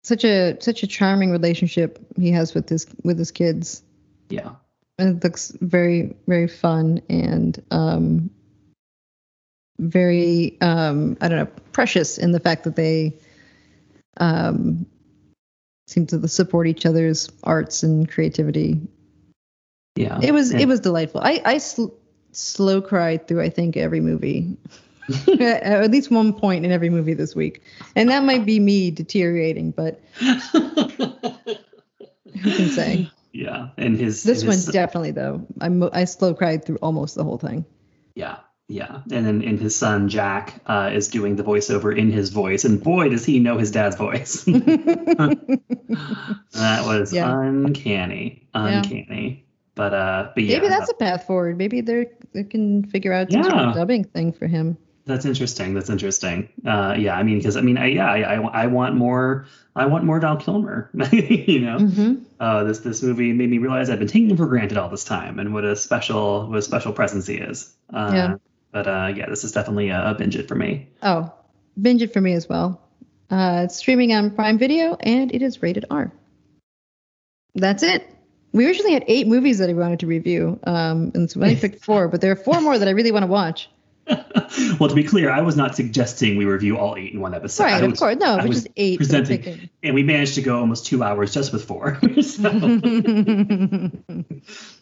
such a such a charming relationship he has with his with his kids. yeah. And it looks very very fun and um very um I don't know precious in the fact that they um seem to support each other's arts and creativity. yeah It was And- it was delightful. I I sl- slow cried through I think every movie. At least one point in every movie this week. And that might be me deteriorating, but who can say? Yeah, and his This his, one's definitely though. I I slow cried through almost the whole thing. yeah, yeah, and then and his son Jack uh, is doing the voiceover in his voice, and boy does he know his dad's voice. that was Yeah. uncanny, Yeah. uncanny. But uh, but yeah, Maybe that's a path forward. Maybe they they can figure out some sort of dubbing thing for him. That's interesting. That's interesting. Uh, yeah, I mean, because I mean, I, yeah, I, I, I want more. I want more Val Kilmer. you know, Mm-hmm. uh, this this movie made me realize I've been taking him for granted all this time, and what a special what a special presence he is. Uh, Yeah. But uh, yeah, this is definitely a, a binge it for me. Oh, binge it for me as well. Uh, it's streaming on Prime Video and it is rated R. That's it. We originally had eight movies that I wanted to review, um, and so I picked four, but there are four more that I really want to watch. well, to be clear, I was not suggesting we review all eight in one episode. I right, of course. No, I was just eight. presenting- And we managed to go almost two hours just with four. so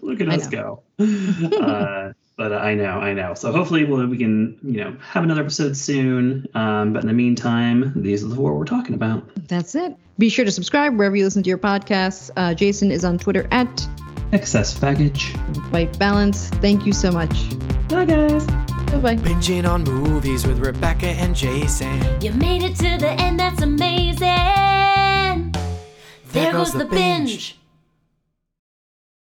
look at I us go. Uh, but I know, I know. So hopefully we'll, we can, you know, have another episode soon. Um, but in the meantime, these are the four we're talking about. That's it. Be sure to subscribe wherever you listen to your podcasts. Uh, Jason is on Twitter at Excess baggage. White Balance. Thank you so much. Bye, guys. Bye bye. Binging on movies with Rebecca and Jason. You made it to the end, that's amazing. There, goes, the binge.